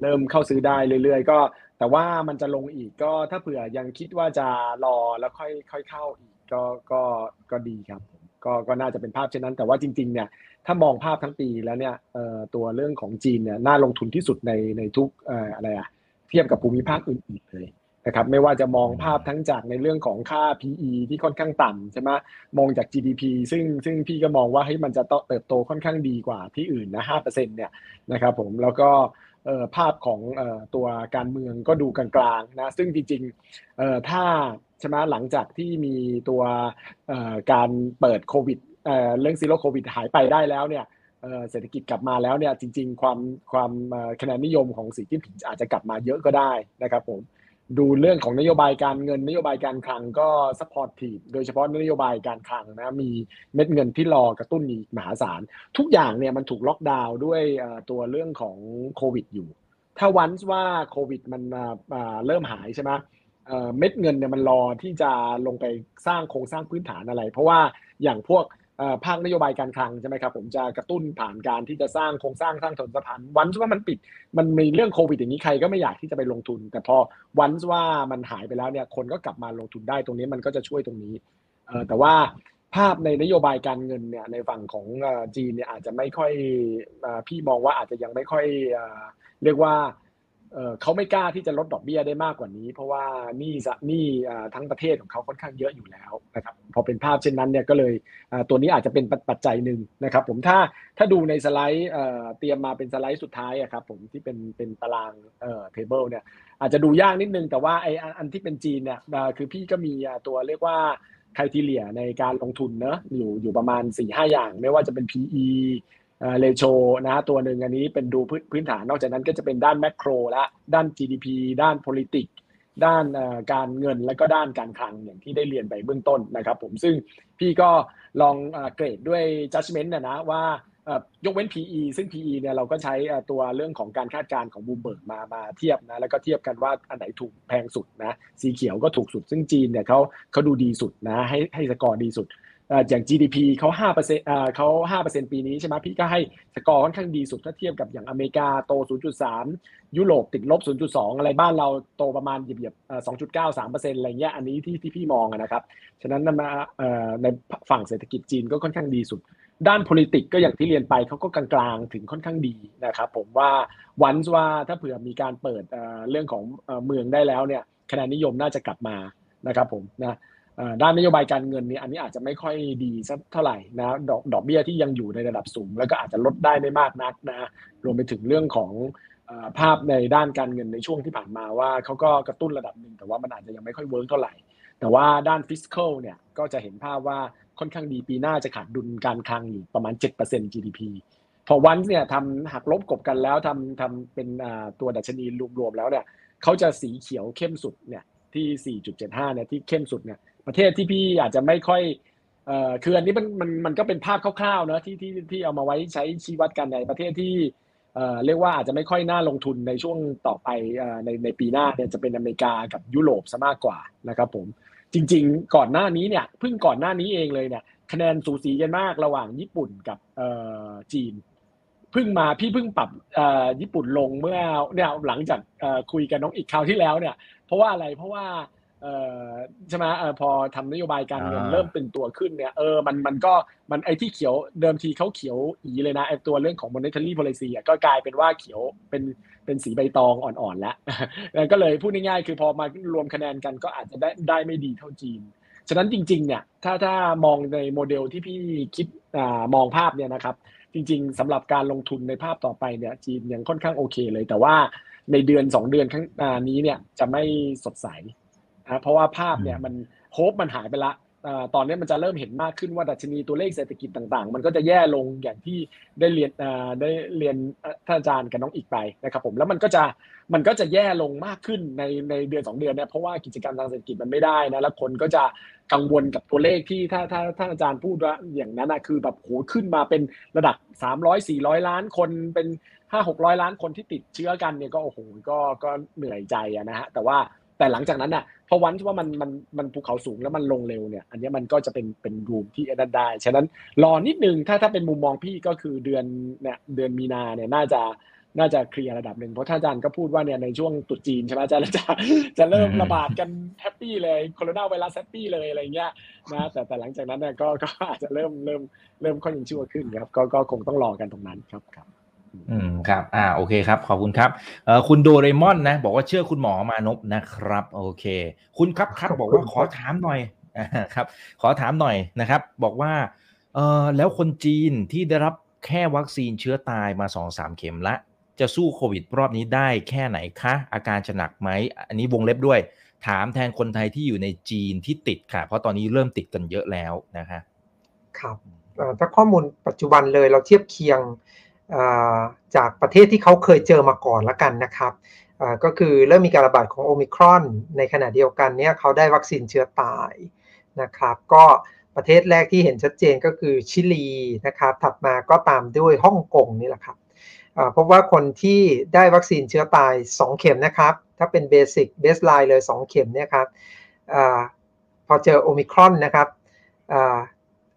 เริ่มเข้าซื้อได้เรื่อย ๆ ก็ แต่ว่ามันจะลงอีกก็ถ้าเผื่อยังคิดว่าจะรอแล้วค่อยค่อยเข้าอีกก็ก็ก็ดีครับก็ก็น่าจะเป็นภาพเช่นนั้น แต่ว่าจริง ๆ เนี่ยถ้ามองภาพทั้งปีแล้วเนี่ยตัวเรื่องของจีนเนี่ยน่าลงทุนที่สุดในในทุกอะไรอะเทียบกับภูมิภาคอื่นๆเลยนะครับไม่ว่าจะมองภาพทั้งจากในเรื่องของค่า PE ที่ค่อนข้างต่ำใช่ไหมมองจาก GDP ซึ่งซึ่งพี่ก็มองว่าให้มันจะเติบโตค่อนข้างดีกว่าที่อื่นนะห้าเปอร์เซ็นต์เนี่ยนะครับผมแล้วก็ ภาพของตัวการเมืองก็ดูกลางๆนะซึ่งจริงๆถ้าใช่ไหมหลังจากที่มีตัวการเปิดโควิดเรื่องซีโร่โควิดหายไปได้แล้วเนี่ยเศรษฐกิจกลับมาแล้วเนี่ยจริง ๆ ความความคะแนนนิยมของสีจิ้นผิงอาจจะกลับมาเยอะก็ได้นะครับผม ดูเรื่องของนโยบายการเงินนโยบายการคลังก็ supportive โดยเฉพาะนโยบายการคลังนะมีเม็ดเงินที่รอกระตุ้นอีกมหาศาล ทุกอย่างเนี่ยมันถูกล็อกดาวน์ด้วยตัวเรื่องของโควิดอยู่ ถ้าวันว่าโควิดมันเริ่มหายใช่ไหมเม็ดเงินเนี่ยมันรอที่จะลงไปสร้างโครงสร้างพื้นฐานอะไร เพราะว่าอย่างพวก ภาคนโยบายการคลังใช่ไหมครับผมจะกระตุ้นผ่านการที่จะสร้างโครงสร้างสร้างถนนสะพานวันว่ามันปิดมันมีเรื่องโควิดอย่างนี้ใครก็ไม่อยากที่จะไปลงทุน แต่พอวันว่ามันหายไปแล้วเนี่ยคนก็กลับมาลงทุนได้ตรงนี้มันก็จะช่วยตรงนี้แต่ว่าภาพในนโยบายการเงินเนี่ยในฝั่งของจีนเนี่ยอาจจะไม่ค่อยพี่มองว่าอาจจะยังไม่ค่อยเรียกว่า เขาไม่กล้าที่จะลดดอกเบี้ยได้มากกว่านี้ เพราะว่านี่นี่ทั้งประเทศของเขาค่อนข้างเยอะอยู่แล้วนะครับพอเป็นภาพเช่นนั้นเนี่ยก็เลยตัวนี้อาจจะเป็นปัจจัยหนึ่งนะครับ ผมถ้าถ้าดูในสไลด์เตรียมมาเป็นสไลด์สุดท้ายอะครับผมที่เป็นเป็นตาราง table เนี่ยอาจจะดูยากนิดนึง แต่ว่าไออันที่เป็นจีนเนี่ยคือพี่ก็มีตัวเรียกว่า criteria ในการลงทุนเนอะอยู่อยู่ประมาณสี่ห้าอย่าง ไม่ว่าจะเป็น PE เลโชนะตัวหนึ่งอันนี้เป็นดูพื้นฐานนอกจากนั้นก็จะเป็นด้าน macro และด้าน GDP ด้าน politics ด้านการเงินและก็ด้านการคลังอย่างที่ได้เรียนไปเบื้องต้นนะครับผมซึ่งพี่ก็ลองเกรดด้วย judgment นะนะว่ายกเว้น PE ซึ่ง PE เนี่ยเราก็ใช้ตัวเรื่องของการคาดการณ์ของบูมเบิร์กมามาเทียบนะแล้วก็เทียบกันว่าอันไหนถูกแพงสุดนะสีเขียวก็ถูกสุด ซึ่งจีนเนี่ยเขาเขาดูดีสุดนะให้ให้สกอร์ดีสุด อย่าง GDP เขา5%เปอร์เซ็นต์เขา5%ปีนี้ใช่ไหมพี่ก็ให้สกอร์ค่อนข้างดีสุดถ้าเทียบกับอย่างอเมริกาโต 0.3 ยุโรปติดลบ 0.2 อะไรบ้านเราโตประมาณเหยียบๆ2.9 3%อะไรเงี้ยอันนี้ที่ที่พี่มองนะครับ ฉะนั้นมาในฝั่งเศรษฐกิจจีนก็ค่อนข้างดีสุด ด้าน politics ก็อย่างที่เรียนไปเขาก็กลางๆ ถึงค่อนข้างดีนะครับผมว่าวันว่าถ้าเผื่อมีการเปิดเรื่องของเมืองได้แล้วเนี่ยคะแนนนิยมน่าจะกลับมานะครับผมนะ ด้านนโยบายการเงินเนี่ยอันนี้อาจจะไม่ค่อยดีสักเท่าไหร่นะดอกดอกเบี้ยที่ยังอยู่ในระดับสูง แล้วก็อาจจะลดได้ไม่มากนักนะรวมไปถึงเรื่องของภาพในด้านการเงินในช่วงที่ผ่านมาว่าเขาก็กระตุ้นระดับหนึ่งแต่ว่ามันอาจจะยังไม่ค่อย work เท่าไหร่ แต่ว่าด้านฟิส c a l เนี่ยก็จะเห็นภาพว่าค่อนข้างดีปีหน้าจะขาดดุลการคลังอยู่ประมาณ 7% GDP พอวันเนี่ยทำหักลบกบกันแล้วทำทำเป็นตัวดัชนีรวมๆแล้วเนี่ยเขาจะสีเขียวเข้มสุดเนี่ยที่ 4.75เนี่ยที่เข้มสุดเนี่ย ประเทศที่พี่อาจจะไม่ค่อยเอ่อคืออันนี้มันมันมันก็เป็นภาพคร่าวๆเนอะที่ที่ที่เอามาไว้ใช้ชี้วัดกันในประเทศที่เอ่อเรียกว่าอาจจะไม่ค่อยน่าลงทุนในช่วงต่อไปเอ่อในในปีหน้าเนี่ยจะเป็นอเมริกากับยุโรปซะมากกว่านะครับผมจริง ๆ ก่อนหน้านี้เนี่ยเพิ่งก่อนหน้านี้เองเลยเนี่ยคะแนนสูสีกันมากระหว่างญี่ปุ่นกับเอ่อจีนเพิ่งมาพี่เพิ่งปรับญี่ปุ่นลงเมื่อเนี่ยหลังจากคุยกับน้องอีกคราวที่แล้วเนี่ยเพราะว่าอะไรเพราะว่า ใช่ไหมเออพอทำนโยบายการเงินเริ่มเป็นตัวขึ้นเนี่ยเออมันมันก็มันไอ้ที่เขียวเดิมทีเขาเขียวอีเลยนะไอ้ตัวเรื่องของ monetary policy อะก็กลายเป็นว่าเขียวเป็นเป็นสีใบตองอ่อนๆแล้วก็เลยพูดง่ายๆคือพอมารวมคะแนนกันก็อาจจะได้ได้ไม่ดีเท่าจีน ฉะนั้นจริงๆเนี่ยถ้าถ้ามองในโมเดลที่พี่คิดอ่ามองภาพเนี่ยนะครับจริง ๆสำหรับการลงทุนในภาพต่อไปเนี่ยจีนยังค่อนข้างโอเคเลย แต่ว่าในเดือน 2 เดือนข้างนี้เนี่ยจะไม่สดใส นะเพราะว่าภาพเนี่ยมันโฮปมันหายไปละตอนนี้มันจะเริ่มเห็นมากขึ้นว่าดัชนีตัวเลขเศรษฐกิจต่างๆ มันก็จะแย่ลงอย่างที่ได้เรียนได้เรียนท่านอาจารย์กับน้องอีกไปนะครับผมแล้วมันก็จะมันก็จะแย่ลงมากขึ้นในในเดือน 2 เดือนเนี่ยเพราะว่ากิจกรรมทางเศรษฐกิจมันไม่ได้นะแล้วคนก็จะกังวลกับตัวเลขที่ถ้าถ้าท่านอาจารย์พูดว่าอย่างนั้นนะคือแบบโหขึ้นมาเป็นระดับ 300 400 ล้านคนเป็น 5 600 ล้านคนที่ติดเชื้อกันเนี่ยก็โอ้โหก็ก็เหนื่อยใจนะฮะแต่ว่า แต่หลังจากนั้นอะพอวันที่ว่ามันมันมันภูเขาสูงแล้วมันลงเร็วเนี่ย อันนี้มันก็จะเป็นเป็น room ที่ run ได้ ฉะนั้นรอนิดนึงถ้าถ้าเป็นมุมมองพี่ก็คือเดือนเนี่ยเดือนมีนาเนี่ยน่าจะน่าจะเคลียร์ระดับหนึ่งเพราะท่านอาจารย์ก็พูดว่าเนี่ยในช่วงตรุษจีนใช่ไหมอาจารย์จะจะเริ่มระบาดกัน happy เลยโคโรนาไวรัส happy เลยอะไรเงี้ยนะแต่แต่หลังจากนั้นเนี่ยก็ก็อาจจะเริ่มเริ่มเริ่มค่อยยังชั่วขึ้นครับก็ก็คงต้องรอกันตรงนั้นครับครับ อืมครับ อ่า โอเคครับ ขอบคุณครับเอ่อคุณโดเรมอนนะ บอกว่าเชื่อคุณหมอมานพนะครับ โอเค คุณครับครับบอกว่าขอถามหน่อยครับ ขอถามหน่อยนะครับ บอกว่า เอ่อแล้วคนจีนที่ได้รับแค่วัคซีนเชื้อตายมาสองสามเข็มละ จะสู้โควิดรอบนี้ได้แค่ไหนคะ อาการจะหนักไหม อันนี้วงเล็บด้วย ถามแทนคนไทยที่อยู่ในจีนที่ติดค่ะ เพราะตอนนี้เริ่มติดกันเยอะแล้วนะคะ ครับถ้าข้อมูลปัจจุบันเลยเราเทียบเคียง จากประเทศที่เขาเคยเจอมาก่อนละกันนะครับก็คือเริ่มมีการระบาดของโอมิครอน ในขณะเดียวกันเนี่ยเขาได้วัคซีนเชื้อตายนะครับ ก็ประเทศแรกที่เห็นชัดเจนก็คือชิลีนะครับ ถัดมาก็ตามด้วยฮ่องกงนี่แหละครับพบว่าคนที่ได้วัคซีนเชื้อตาย 2 เข็มนะครับ ถ้าเป็น basic baseline เลย 2 เข็มเนี่ยครับอพอเจอโอมิครอนนะครับ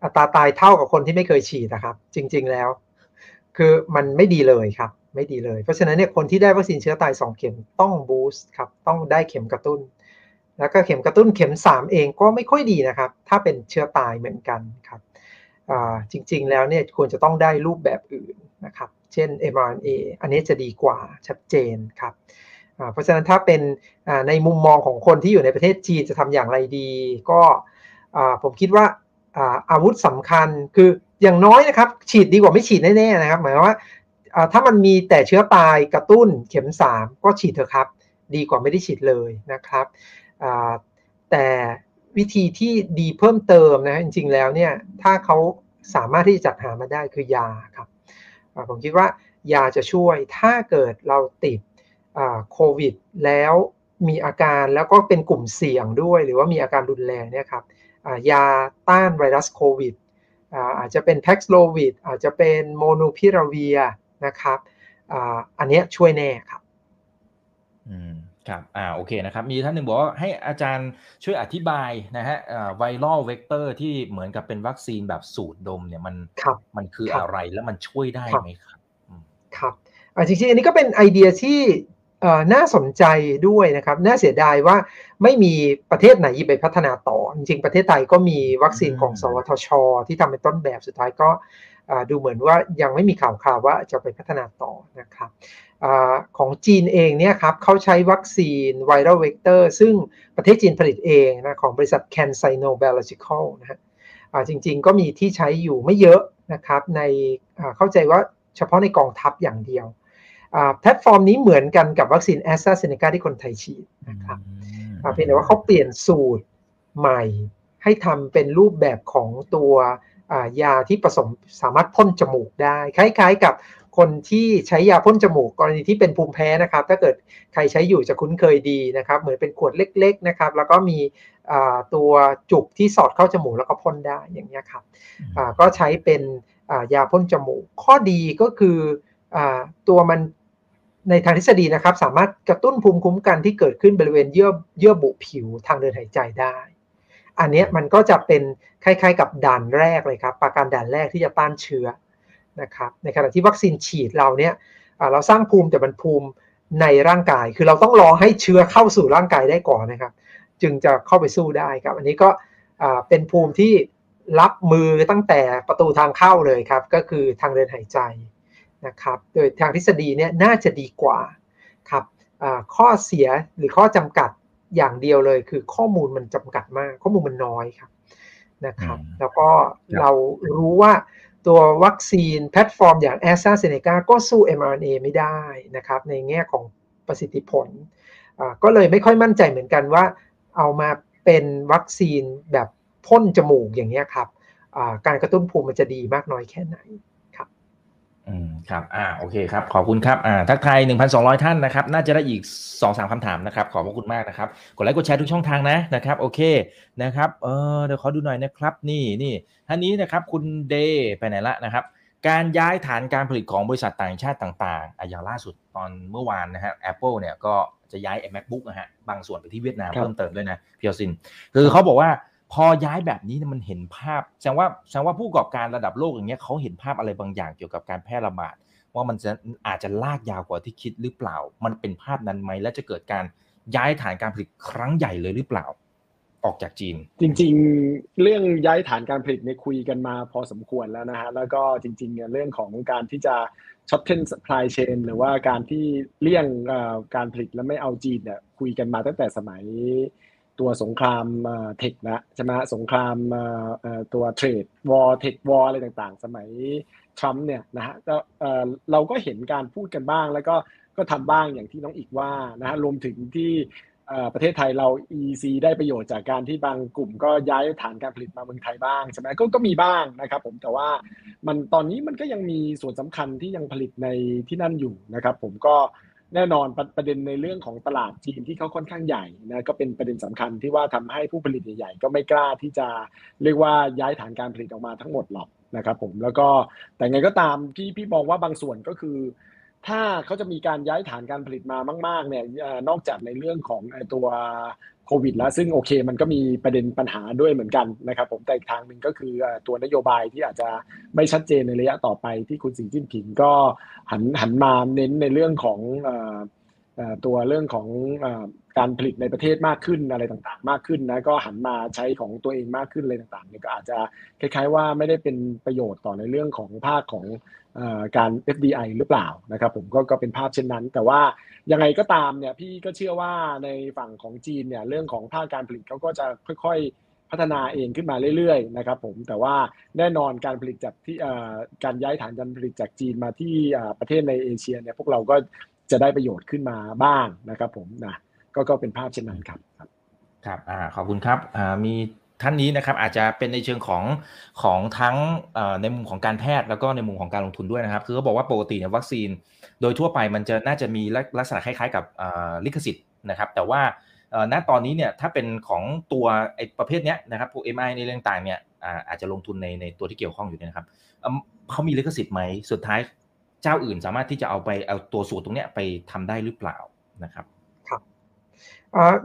อัตราตายเท่ากับคนที่ไม่เคยฉีดนะครับ จริง ๆแล้ว คือมันไม่ดีเลยครับ ไม่ดีเลย เพราะฉะนั้นเนี่ยคนที่ได้วัคซีนเชื้อตาย2เข็มต้องบูสต์ครับ ต้องได้เข็มกระตุ้น แล้วก็เข็มกระตุ้นเข็ม 3 เองก็ไม่ค่อยดีนะครับ ถ้าเป็นเชื้อตายเหมือนกันครับจริงๆแล้วเนี่ยควรจะต้องได้รูปแบบอื่นนะครับ เช่น mRNA อันนี้จะดีกว่าชัดเจนครับเพราะฉะนั้นถ้าเป็นในมุมมองของคนที่อยู่ในประเทศจีนจะทำอย่างไรดี ก็ผมคิดว่าอาวุธสำคัญคือ อย่างน้อยนะครับ ฉีดดีกว่าไม่ฉีดแน่ๆนะครับ หมายว่าถ้ามันมีแต่เชื้อตายกระตุ้นเข็ม 3 ก็ฉีดเถอะครับ ดีกว่าไม่ได้ฉีดเลยนะครับแต่วิธีที่ดีเพิ่มเติมนะจริงๆแล้วเนี่ยถ้าเขาสามารถที่จะจัดหามาได้คือยาครับผมคิดว่ายาจะช่วยถ้าเกิดเราติดโควิด แล้วมีอาการแล้วก็เป็นกลุ่มเสี่ยงด้วย หรือว่ามีอาการรุนแรงเนี่ยครับยาต้านไวรัสโควิด อาจจะเป็น Paxlovid อาจจะเป็น Molnupiravir นะครับอันนี้ช่วยแน่ครับ อืมครับอ่าโอเคนะครับ มีท่านหนึ่งบอกว่าให้อาจารย์ช่วยอธิบายนะฮะ viral vector ที่เหมือนกับเป็นวัคซีนแบบสูดดมเนี่ยมันมันคืออะไรแล้วมันช่วยได้ไหมครับ ครับจริงๆ อันนี้ก็เป็นไอเดียที่ น่าสนใจด้วยนะครับ น่าเสียดายว่าไม่มีประเทศไหนยิบไปพัฒนาต่อ จริงๆ ประเทศไทยก็มีวัคซีนของ สวทช ที่ทำเป็นต้นแบบสุดท้ายก็ดูเหมือนว่ายังไม่มีข่าวข่าวว่าจะไปพัฒนาต่อนะครับอของจีนเองเนี่ยครับเขาใช้วัคซีนไวรัลเวกเตอร์ซึ่งประเทศจีนผลิตเองนะของบริษัท CanSino Biological นะฮะจริงๆ ก็มีที่ใช้อยู่ไม่เยอะนะครับในเข้าใจว่าเฉพาะในกองทัพอย่างเดียว แพลตฟอร์มนี้เหมือนกันกับวัคซีนแอสตราเซเนกาที่คนไทยฉีดนะครับเพียงแต่ว่าเขาเปลี่ยนสูตรใหม่ให้ทำเป็นรูปแบบของตัวยาที่ผสมสามารถพ่นจมูกได้ คล้ายๆกับคนที่ใช้ยาพ่นจมูกกรณีที่เป็นภูมิแพ้นะครับ ถ้าเกิดใครใช้อยู่จะคุ้นเคยดีนะครับ เหมือนเป็นขวดเล็ก ๆนะครับ แล้วก็มีตัวจุกที่สอดเข้าจมูกแล้วก็พ่นได้อย่างนี้ครับก็ใช้เป็นยาพ่นจมูก ข้อดีก็คือตัวมัน ในทางทฤษฎีนะครับ สามารถกระตุ้นภูมิคุ้มกันที่เกิดขึ้นบริเวณเยื่อเยื่อบุผิวทางเดินหายใจได้ อันนี้มันก็จะเป็นคล้ายๆ กับด่านแรกเลยครับปราการด่านแรกที่จะต้านเชื้อนะครับในขณะที่วัคซีนฉีดเราเนี่ยเราสร้างภูมิแต่มันภูมิในร่างกาย คือเราต้องรอให้เชื้อเข้าสู่ร่างกายได้ก่อนนะครับ จึงจะเข้าไปสู้ได้ครับ อันนี้ก็เป็นภูมิที่รับมือตั้งแต่ประตูทางเข้าเลยครับ ก็คือทางเดินหายใจ นะครับ โดยทางทฤษฎีเนี่ยน่าจะดีกว่าครับข้อเสียหรือข้อจำกัดอย่างเดียวเลยคือข้อมูลมันจำกัดมาก ข้อมูลมันน้อยครับนะครับ แล้วก็เรารู้ว่าตัววัคซีนแพลตฟอร์มอย่าง AstraZeneca ก็สู้ mRNA ไม่ได้นะครับ ในแง่ของประสิทธิผล ก็เลยไม่ค่อยมั่นใจเหมือนกันว่า เอามาเป็นวัคซีนแบบพ่นจมูกอย่างนี้ครับ การกระตุ้นภูมิมันจะดีมากน้อยแค่ไหน อืมครับอ่าโอเคครับ ขอบคุณครับอ่าทักทาย1,200 ท่านนะครับ น่าจะได้อีก 2-3คำถามนะครับ ขอบพระคุณมากนะครับ กดไลค์กดแชร์ทุกช่องทางนะนะครับ โอเคนะครับเออเดี๋ยวขอดูหน่อยนะครับ นี่นี่ท่านนี้นะครับคุณเดย์ไปไหนละนะครับ การย้ายฐานการผลิตของบริษัทต่างชาติต่างๆอ่อย่างล่าสุดตอนเมื่อวานนะฮะ Apple เนี่ยก็จะย้าย MacBook นะฮะบางส่วนไปที่เวียดนามเพิ่มเติมด้วยนะเพียวซิน คือเขาบอกว่า พอย้ายแบบนี้มันเห็นภาพแสดงว่าแสดงว่าผู้ประกอบการระดับโลกอย่างเงี้ยเขาเห็นภาพอะไรบางอย่างเกี่ยวกับการแพร่ระบาดว่ามันจะอาจจะลากยาวกว่าที่คิดหรือเปล่า มันเป็นภาพนั้นไหมและจะเกิดการย้ายฐานการผลิตครั้งใหญ่เลยหรือเปล่า ออกจากจีน จริง ๆ เรื่องย้ายฐานการผลิตในคุยกันมาพอสมควรแล้วนะฮะแล้วก็จริงๆเรื่องของการที่จะ shorten supply chain หรือว่าการที่เลี่ยงการผลิตแล้วไม่เอาจีนเนี่ยคุยกันมาตั้งแต่สมัย ตัวสงคราม tech นะใช่ไหมสงครามตัว trade war tech war อะไรต่างๆ สมัยทรัมป์เนี่ยนะฮะก็เราก็เห็นการพูดกันบ้าง แล้วก็ก็ทำบ้างอย่างที่น้องอีกว่านะฮะรวมถึงที่ประเทศไทยเรา EC ได้ประโยชน์จากการที่บางกลุ่มก็ย้ายฐานการผลิตมาเมืองไทยบ้างใช่ไหมก็ก็มีบ้างนะครับผมแต่ว่ามันตอนนี้มันก็ยังมีส่วนสำคัญที่ยังผลิตในที่นั่นอยู่นะครับผมก็ แน่นอนประเด็นในเรื่องของตลาดจีนที่เขาค่อนข้างใหญ่นะก็เป็นประเด็นสำคัญที่ว่าทำให้ผู้ผลิตใหญ่ๆก็ไม่กล้าที่จะเรียกว่าย้ายฐานการผลิตออกมาทั้งหมดหรอกนะครับผมแล้วก็แต่ไงก็ตามที่พี่มองว่าบางส่วนก็คือ ถ้าเขาจะมีการย้ายฐานการผลิตมามาก ๆเนี่ยนอกจากในเรื่องของตัว วิดแล้วซึ่งโอเคมันก็มีประเด็นปัญหาด้วยเหมือนกันนะครับผมแต่อีกทางหนึ่งก็คือตัวนโยบายที่อาจจะไม่ชัดเจนในระยะต่อไปที่คุณสีจิ้นผิงก็หันหันมาเน้นในเรื่องของ ตัวเรื่องของการผลิตในประเทศมากขึ้นอะไรต่างๆ มากขึ้นนะก็หันมาใช้ของตัวเองมากขึ้นอะไรต่างๆเนี่ยก็อาจจะคล้ายๆว่าไม่ได้เป็นประโยชน์ต่อในเรื่องของภาคของการ FDI หรือเปล่านะครับผมก็ก็เป็นภาพเช่นนั้น แต่ว่ายังไงก็ตามเนี่ยพี่ก็เชื่อว่าในฝั่งของจีนเนี่ยเรื่องของภาคการผลิตเขาก็จะค่อยๆพัฒนาเองขึ้นมาเรื่อยๆนะครับผมแต่ว่าแน่นอนการผลิตจากที่การย้ายฐานการผลิตจากจีนมาที่ประเทศในเอเชียเนี่ยพวกเราก็ จะได้ประโยชน์ขึ้นมาบ้างนะครับ ผมนะก็ก็เป็นภาพเช่นนั้นครับครับอ่าขอบคุณครับอ่ามีท่านนี้นะครับอาจจะเป็นในเชิงของของทั้งในมุมของการแพทย์แล้วก็ในมุมของการลงทุนด้วยนะครับ คือเขาบอกว่าปกติเนี่ยวัคซีน โดยทั่วไปมันจะน่าจะมีลักษณะคล้ายๆ กับลิขสิทธิ์นะครับ แต่ว่าณตอนนี้เนี่ยถ้าเป็นของตัวไอ้ประเภทเนี้ยนะครับพวก MI ในเรื่องต่างเนี่ยอาจจะลงทุนในในตัวที่เกี่ยวข้องอยู่นะครับเขามีลิขสิทธิ์ไหมสุดท้าย เจ้าอื่นสามารถที่จะเอาไปเอาตัวสูตรตรงเนี้ยไปทำได้หรือเปล่านะครับครับ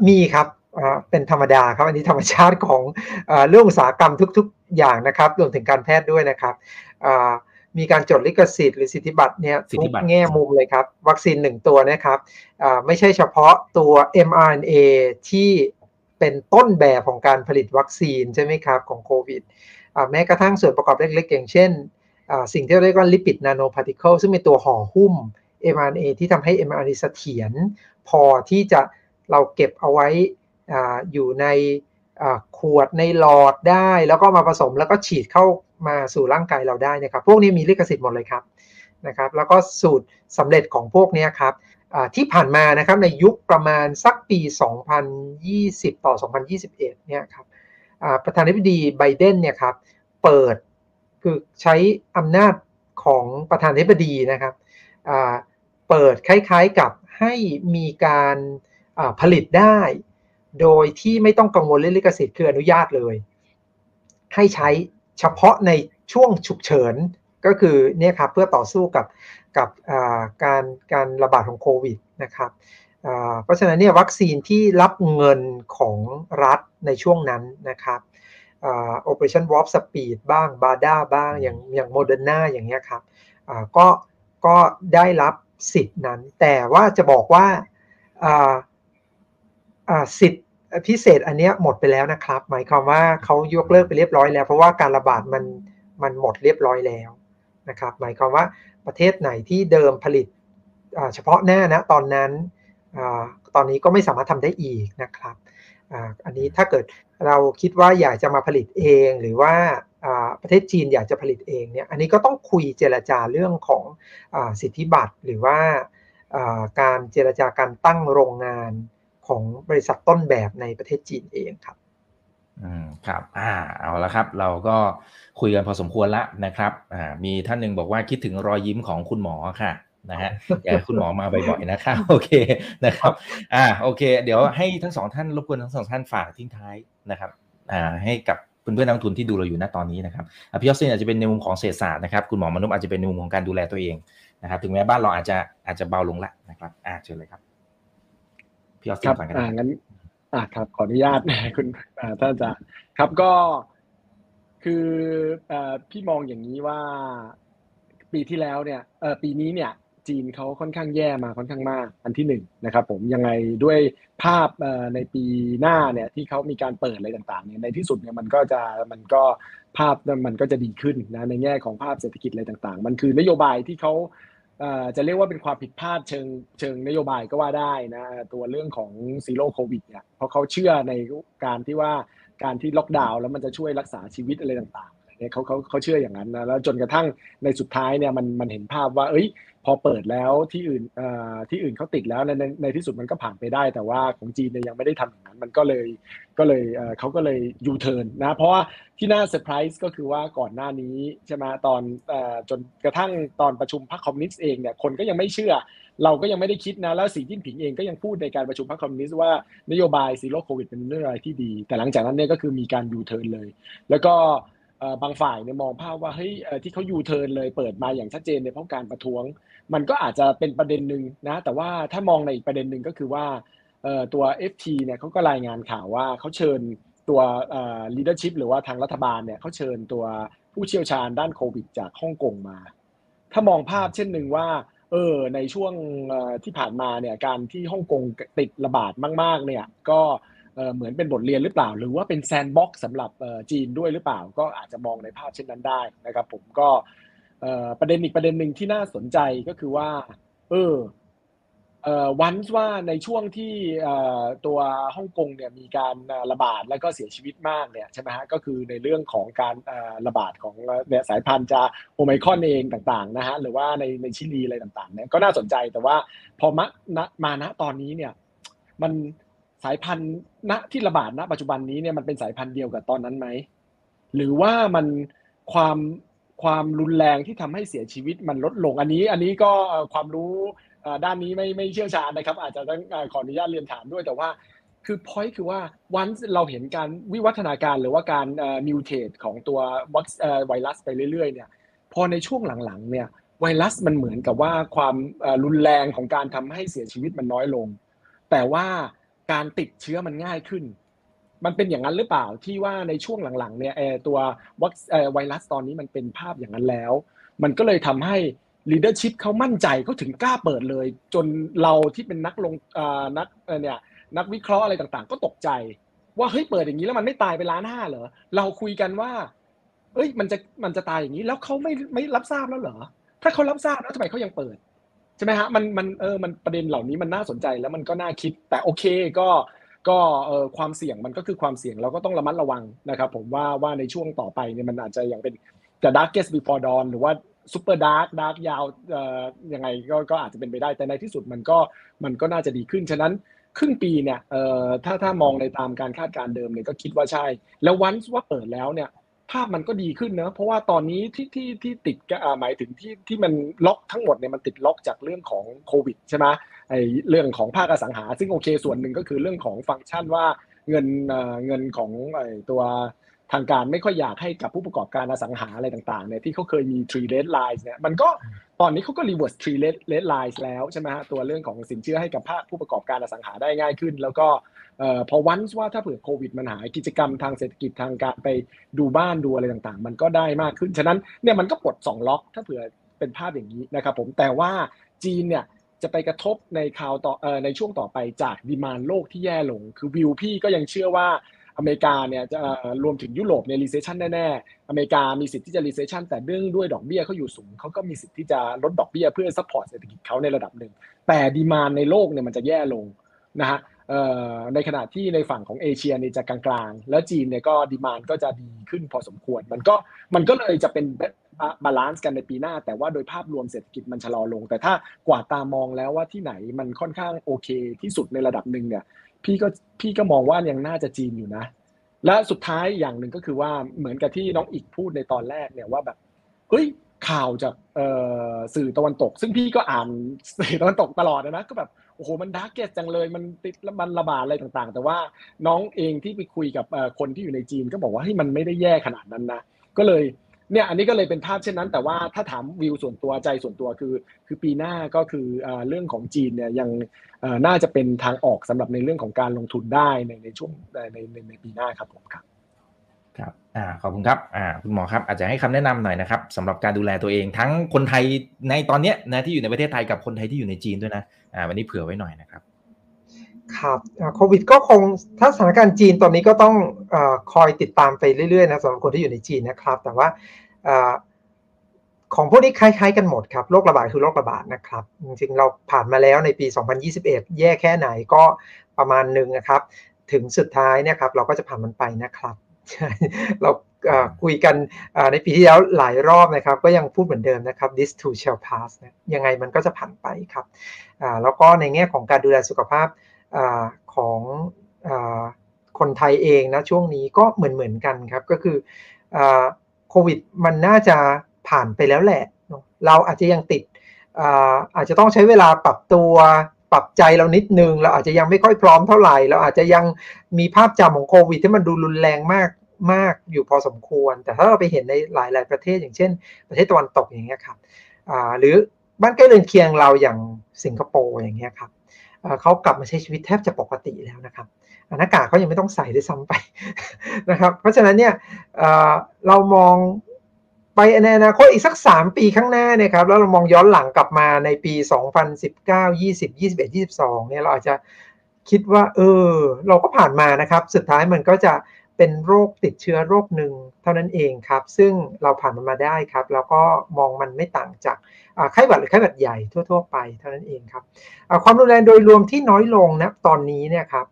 มีครับเป็นธรรมดาครับอันนี้ธรรมชาติของเรื่องอุตสาหกรรมทุก ๆ อย่างนะครับรวมถึงการแพทย์ด้วยนะครับมีการจดลิขสิทธิ์หรือสิทธิบัตรเนี่ยทุกแง่มุมเลยครับ วัคซีนหนึ่งตัวนะครับไม่ใช่เฉพาะตัว mRNA ที่เป็นต้นแบบของการผลิตวัคซีนใช่ไหมครับของโควิดแม้กระทั่งส่วนประกอบเล็กๆอย่างเช่น สิ่งที่เรียกว่า lipid nanoparticle ซึ่งเป็นตัวห่อหุ้ม mRNA ที่ทำให้ mRNA เสถียรพอที่จะเราเก็บเอาไว้อยู่ในขวดในหลอดได้ แล้วก็มาผสมแล้วก็ฉีดเข้ามาสู่ร่างกายเราได้นะครับ พวกนี้มีลิขสิทธิ์หมดเลยครับนะครับแล้วก็สูตรสำเร็จของพวกนี้ครับที่ผ่านมานะครับในยุคประมาณสักปี 2020 ต่อ 2021 เนี่ยครับประธานาธิบดีไบเดนเนี่ยครับเปิด คือใช้อำนาจของประธานาธิบดีนะครับเปิดคล้ายๆกับให้มีการผลิตได้ โดยที่ไม่ต้องกังวลเรื่องลิขสิทธิ์คืออนุญาตเลย ให้ใช้เฉพาะในช่วงฉุกเฉินก็คือเนี่ยครับเพื่อต่อสู้กับกับการการระบาดของโควิดนะครับเพราะฉะนั้นเนี่ยวัคซีนที่รับเงินของรัฐในช่วงนั้นนะครับ Operation Warp Speed บ้างบาดาบ้าง อย่างอย่างโมเดอร์นาอย่างเงี้ยครับก็ก็ได้รับสิทธิ์นั้น แต่ว่าจะบอกว่าสิทธิ์พิเศษอันนี้หมดไปแล้วนะครับ หมายความว่าเขายกเลิกไปเรียบร้อยแล้ว เพราะว่าการระบาดมันมันหมดเรียบร้อยแล้วนะครับ หมายความว่าประเทศไหนที่เดิมผลิตเฉพาะหน้านะตอนนั้นตอนนี้ก็ไม่สามารถทำได้อีกนะครับ อันนี้ถ้าเกิดเราคิดว่าอยากจะมาผลิตเอง หรือว่าประเทศจีนอยากจะผลิตเองเนี่ยอันนี้ก็ต้องคุยเจรจาเรื่องของอสิทธิบัตรหรือว่าการเจรจาการตั้งโรงงานของบริษัทต้นแบบในประเทศจีนเองครับอืมครับอ่าเอาละครับ เราก็คุยกันพอสมควรละนะครับอ่ามีท่านหนึ่งบอกว่าคิดถึงรอยยิ้มของคุณหมอค่ะ นะฮะอยากคุณหมอมาบ่อยๆนะครับโอเคนะครับ อ่าโอเค เดี๋ยวให้ทั้งสองท่านรบกวนทั้งสองท่านฝากทิ้งท้ายนะครับ อ่าให้กับเพื่อนๆนักทุนที่ดูเราอยู่ณตอนนี้นะครับพี่ยอดเซนอาจจะเป็นในมุมของเศรษฐศาสตร์นะครับคุณหมอมนุษย์อาจจะเป็นในมุมของการดูแลตัวเองนะครับ ถึงแม้บ้านเราอาจจะอาจจะเบาลงละนะครับ อ่าเชิญเลยครับพี่ออสครับอ่างั้นอ่าครับขออนุญาตคุณท่านอาจารย์ครับก็คือพี่มองอย่างนี้ว่า ปีที่แล้วเนี่ยเออปีนี้เนี่ย จีนเขาค่อนข้างแย่มาค่อนข้างมากอันที่หนึ่งนะครับผมยังไงด้วยภาพในปีหน้าเนี่ยที่เขามีการเปิดอะไรต่างๆเนี่ยในที่สุดเนี่ยมันก็จะมันก็ภาพมันก็จะดีขึ้นนะในแง่ของภาพเศรษฐกิจอะไรต่างๆ มันคือนโยบายที่เขาจะเรียกว่าเป็นความผิดพลาดเชิงเชิงนโยบายก็ว่าได้นะตัวเรื่องของ zero COVID เนี่ยเพราะเขาเชื่อในการที่ว่าการที่ล็อกดาวน์แล้วมันจะช่วยรักษาชีวิตอะไรต่างๆเนี่ยเขาเขาเขาเชื่ออย่างนั้นนะแล้วจนกระทั่งในสุดท้ายเนี่ยมันมันเห็นภาพว่า เอ้ย พอเปิดแล้วที่อื่นที่อื่นเขาติดแล้วในในที่สุดมันก็ผ่านไปได้ แต่ว่าของจีนเนี่ยยังไม่ได้ทำอย่างนั้นมันก็เลยก็เลยเขาก็เลยยูเทิร์นนะเพราะว่าที่น่าเซอร์ไพรส์ก็คือว่าก่อนหน้านี้ใช่ไหมตอนจนกระทั่งตอนประชุมพรรคคอมมิวนิสต์เองเนี่ยคนก็ยังไม่เชื่อ เราก็ยังไม่ได้คิดนะแล้วสีจิ้นผิงเองก็ยังพูดในการประชุมพรรคคอมมิวนิสต์ว่านโยบาย zero COVID เป็นเรื่องอะไรที่ดี แต่หลังจากนั้นเนี่ยก็คือมีการยูเทิร์นเลย แล้วก็ บางฝ่ายเนี่ยมองภาพว่าเฮ้ยที่เขายูเทิร์นเลยเปิดมาอย่างชัดเจนในเพราะการประท้วง มันก็อาจจะเป็นประเด็นหนึ่งนะแต่ว่าถ้ามองในอีกประเด็นหนึ่งก็คือว่าตัว FT เนี่ยเขาก็รายงานข่าวว่าเขาเชิญตัว leadership หรือว่าทางรัฐบาลเนี่ยเขาเชิญตัวผู้เชี่ยวชาญด้านโควิดจากฮ่องกงมา ถ้ามองภาพเช่นหนึ่งว่าเออในช่วงที่ผ่านมาเนี่ยการที่ฮ่องกงติดระบาดมาก ๆ เนี่ยก็ เหมือนเป็นบทเรียนหรือเปล่า หรือว่าเป็น sandbox สำหรับจีนด้วยหรือเปล่า ก็อาจจะมองในภาพเช่นนั้นได้นะครับ ผมก็ประเด็นอีกประเด็นหนึ่งที่น่าสนใจก็คือว่า เออ once ว่าในช่วงที่ตัวฮ่องกงเนี่ยมีการระบาดแล้วก็เสียชีวิตมากเนี่ยใช่ไหมฮะก็คือในเรื่องของการระบาดของสายพันธุ์จะโอไมคอนเองต่างๆนะฮะหรือว่าในในชิลีอะไรต่างๆเนี่ยก็น่าสนใจแต่ว่าพอมามาณตอนนี้เนี่ยมัน สายพันธุ์ณที่ระบาดณ ปัจจุบันนี้เนี่ยมันเป็นสายพันธุ์เดียวกับตอนนั้นไหมหรือว่ามันความความรุนแรงที่ทำให้เสียชีวิตมันลดลงอันนี้ อันนี้ก็ความรู้ด้านนี้ไม่ไม่เชี่ยวชาญนะครับ อาจจะต้องขออนุญาตเรียนถามด้วยแต่ว่าคือพอยต์คือว่าวันเราเห็นการวิวัฒนาการหรือว่าการมิวเทตของตัวไวรัสไปเรื่อยๆเนี่ยพอในช่วงหลังๆเนี่ยไวรัสมันเหมือนกับว่าความรุนแรงของการทำให้เสียชีวิตมันน้อยลง แต่ว่า การติดเชื้อมันง่ายขึ้น มันเป็นอย่างนั้นหรือเปล่าที่ว่าในช่วงหลังๆเนี่ยตัววัคไวรัสตอนนี้มันเป็นภาพอย่างนั้นแล้ว มันก็เลยทำให้ leadership เขามั่นใจเขาถึงกล้าเปิดเลย จนเราที่เป็นนักลงนักเนี่ยนักวิเคราะห์อะไรต่างๆ ก็ตกใจว่าเฮ้ยเปิดอย่างนี้แล้วมันไม่ตายไปล้านห้าเหรอเราคุยกันว่าเอ้ยมันจะมันจะตายอย่างนี้แล้วเขาไม่ไม่รับทราบแล้วเหรอ ถ้าเขารับทราบแล้วทำไมเขายังเปิด ใช่ไหมฮะมันมันเออมันประเด็นเหล่านี้มันน่าสนใจแล้วมันก็น่าคิด แต่โอเคก็ก็เออความเสี่ยงมันก็คือความเสี่ยงเราก็ต้องระมัดระวังนะครับผมว่าว่าในช่วงต่อไปเนี่ยมันอาจจะอย่างเป็นจะ darkest before dawn หรือว่า super dark dark ยาวเอ่อยังไงก็ก็อาจจะเป็นไปได้แต่ในที่สุดมันก็มันก็น่าจะดีขึ้น ฉะนั้นครึ่งปีเนี่ยเอ่อถ้าถ้ามองในตามการคาดการเดิมเนี่ยก็คิดว่าใช่ แล้ว once ว่าเปิดแล้วเนี่ย ภาพมันก็ดีขึ้นนะเพราะว่าตอนนี้ที่ที่ที่ติดหมายถึงที่ที่มันล็อกทั้งหมดเนี่ยมันติดล็อกจากเรื่องของโควิดใช่ไหมไอเรื่องของภาคอสังหา ซึ่งโอเคส่วนหนึ่งก็คือเรื่องของฟังก์ชันว่าเงินเงินของไอตัวทางการไม่ค่อยอยากให้กับผู้ประกอบการอสังหาอะไรต่างๆเนี่ยที่เขาเคยมี three red lines เนี่ยมันก็ตอนนี้เขาก็ reverse three red red lines แล้วใช่ไหมฮะตัวเรื่องของสินเชื่อให้กับภาคผู้ประกอบการอสังหาได้ง่ายขึ้น แล้วก็ พอวันว่าถ้าเผื่อโควิดมันหายกิจกรรมทางเศรษฐกิจทางการไปดูบ้านดูอะไรต่างๆ มันก็ได้มากขึ้น ฉะนั้นเนี่ยมันก็ปลด2ล็อก ถ้าเผื่อเป็นภาพอย่างนี้นะครับผมแต่ว่าจีนเนี่ยจะไปกระทบในคราวต่อในช่วงต่อไปจาก demand โลกที่แย่ลง คือวิวพี่ก็ยังเชื่อว่าอเมริกาเนี่ยจะรวมถึงยุโรปใน recession แน่ๆ อเมริกามีสิทธิ์ที่จะ recession แต่เรื่องด้วยดอกเบี้ยเขาอยู่สูงเขาก็มีสิทธิ์ที่จะลดดอกเบี้ยเพื่อ support เศรษฐกิจเขาในระดับหนึ่ง แต่ demand ในโลกเนี่ยมันจะแย่ลงนะฮะ ในขณะที่ในฝั่งของเอเชียเนี่ยจะกลางๆ แล้วจีนเนี่ยก็ demand ก็จะดีขึ้นพอสมควร มันก็มันก็เลยจะเป็น balance กันในปีหน้า แต่ว่าโดยภาพรวมเศรษฐกิจมันชะลอลง แต่ถ้ากวาดตามองแล้วว่าที่ไหนมันค่อนข้างโอเคที่สุดในระดับหนึ่งเนี่ย พี่ก็พี่ก็มองว่ายังน่าจะจีนอยู่นะ และสุดท้ายอย่างหนึ่งก็คือว่าเหมือนกับที่น้องอีกพูดในตอนแรกเนี่ยว่าแบบเฮ้ยข่าวจากสื่อตะวันตก ซึ่งพี่ก็อ่านสื่อตะวันตกตลอดนะก็แบบ โอ้โหมัน darkest จังเลยมันติดมันระบาดอะไรต่างๆ แต่ว่าน้องเองที่ไปคุยกับคนที่อยู่ในจีนก็บอกว่าให้มันไม่ได้แย่ขนาดนั้นนะก็เลยเนี่ยอันนี้ก็เลยเป็นภาพเช่นนั้น แต่ว่าถ้าถามวิวส่วนตัวใจส่วนตัวคือ คือปีหน้าก็คือเรื่องของจีนเนี่ยยังน่าจะเป็นทางออกสำหรับในเรื่องของการลงทุนได้ในในช่วงในในในปีหน้าครับผมครับครับอ่าขอบคุณครับอ่าคุณหมอครับอาจจะให้คำแนะนำหน่อยนะครับสำหรับการดูแลตัวเองทั้งคนไทยในตอนนี้นะที่อยู่ในประเทศไทยกับคนไทยที่อยู่ในจีนด้วยนะ อ่าวันนี้เผื่อไว้หน่อยนะครับ ครับโควิดก็คงถ้าสถานการณ์จีนตอนนี้ก็ต้องอคอยติดตามไปเรื่อยๆนะสำหรับคนที่อยู่ในจีนนะครับ แต่ว่าของพวกนี้คล้ายๆกันหมดครับ โรคระบาดคือโรคระบาดนะครับ จริงๆ เราผ่านมาแล้วในปี 2021 แย่แค่ไหนก็ประมาณหนึ่งนะครับ ถึงสุดท้ายเนี่ยครับ เราก็จะผ่านมันไปนะครับ เรา คุยกันในปีที่แล้วหลายรอบนะครับ ก็ยังพูดเหมือนเดิมนะครับ this too shall pass นะยังไงมันก็จะผ่านไปครับแล้วก็ในแง่ของการดูแลสุขภาพอของคนไทยเองนะช่วงนี้ก็เหมือนเหมือนกันครับ ก็คือโควิดมันน่าจะผ่านไปแล้วแหละ เราอาจจะยังติดอาจจะต้องใช้เวลาปรับตัวปรับใจเรานิดนึง เราอาจจะยังไม่ค่อยพร้อมเท่าไหร่ เราอาจจะยังมีภาพจำของโควิดที่มันดูรุนแรงมาก มากอยู่พอสมควร แต่ถ้าเราไปเห็นในหลาย ๆ ประเทศ อย่างเช่น ประเทศตะวันตกอย่างเงี้ยครับหรือบ้านใกล้เรือนเคียงเราอย่างสิงคโปร์อย่างเงี้ยครับเขากลับมาใช้ชีวิตแทบจะปกติแล้วนะครับหน้ากากเขายังไม่ต้องใส่ด้วยซ้ำไปนะครับ เพราะฉะนั้นเนี่ยเรามองไปในอนาคตอีกสัก 3 ปีข้างหน้าเนี่ยครับแล้วเรามองย้อนหลังกลับมาในปี 2019 20 21 22เนี่ยเราอาจจะคิดว่า เออ เราก็ผ่านมานะครับ สุดท้ายมันก็จะ เป็นโรคติดเชื้อโรคหนึ่งเท่านั้นเองครับ ซึ่งเราผ่านมันมาได้ครับ แล้วก็มองมันไม่ต่างจากไข้หวัดหรือไข้หวัดใหญ่ทั่ว ๆ ไปเท่านั้นเองครับความรุนแรงโดยรวมที่น้อยลงนะตอนนี้เนี่ยครับ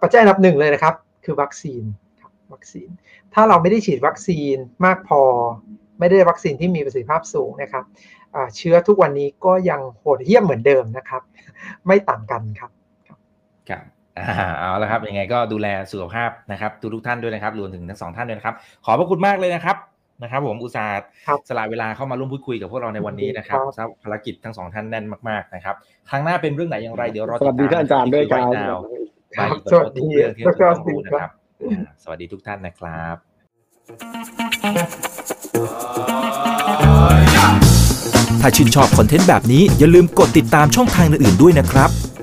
ปัจจัยอันดับหนึ่งเลยนะครับ คือวัคซีนครับวัคซีน ถ้าเราไม่ได้ฉีดวัคซีนมากพอ ไม่ได้วัคซีนที่มีประสิทธิภาพสูงนะครับเชื้อทุกวันนี้ก็ยังโหดเหี้ยมเหมือนเดิมนะครับ ไม่ต่างกันครับครับ เอาละครับยังไงก็ดูแลสุขภาพนะครับทุกทุกท่านด้วยนะครับรวมถึงทั้งสองท่านด้วยนะครับ ขอบพระคุณมากเลยนะครับนะครับ ผมอุตส่าห์สละเวลาเข้ามาร่วมพูดคุยกับพวกเราในวันนี้นะครับภารกิจทั้งสองท่านแน่นมากๆนะครับครั้งหน้าเป็นเรื่องไหนอย่างไรเดี๋ยวรอติดตามสวัสดีท่านอาจารย์ด้วยครับสวัสดีเรื่องที่เราต้องรู้นะครับ สวัสดีทุกท่านนะครับ ถ้าชื่นชอบคอนเทนต์แบบนี้อย่าลืมกดติดตามช่องทางอื่นๆด้วยนะครับ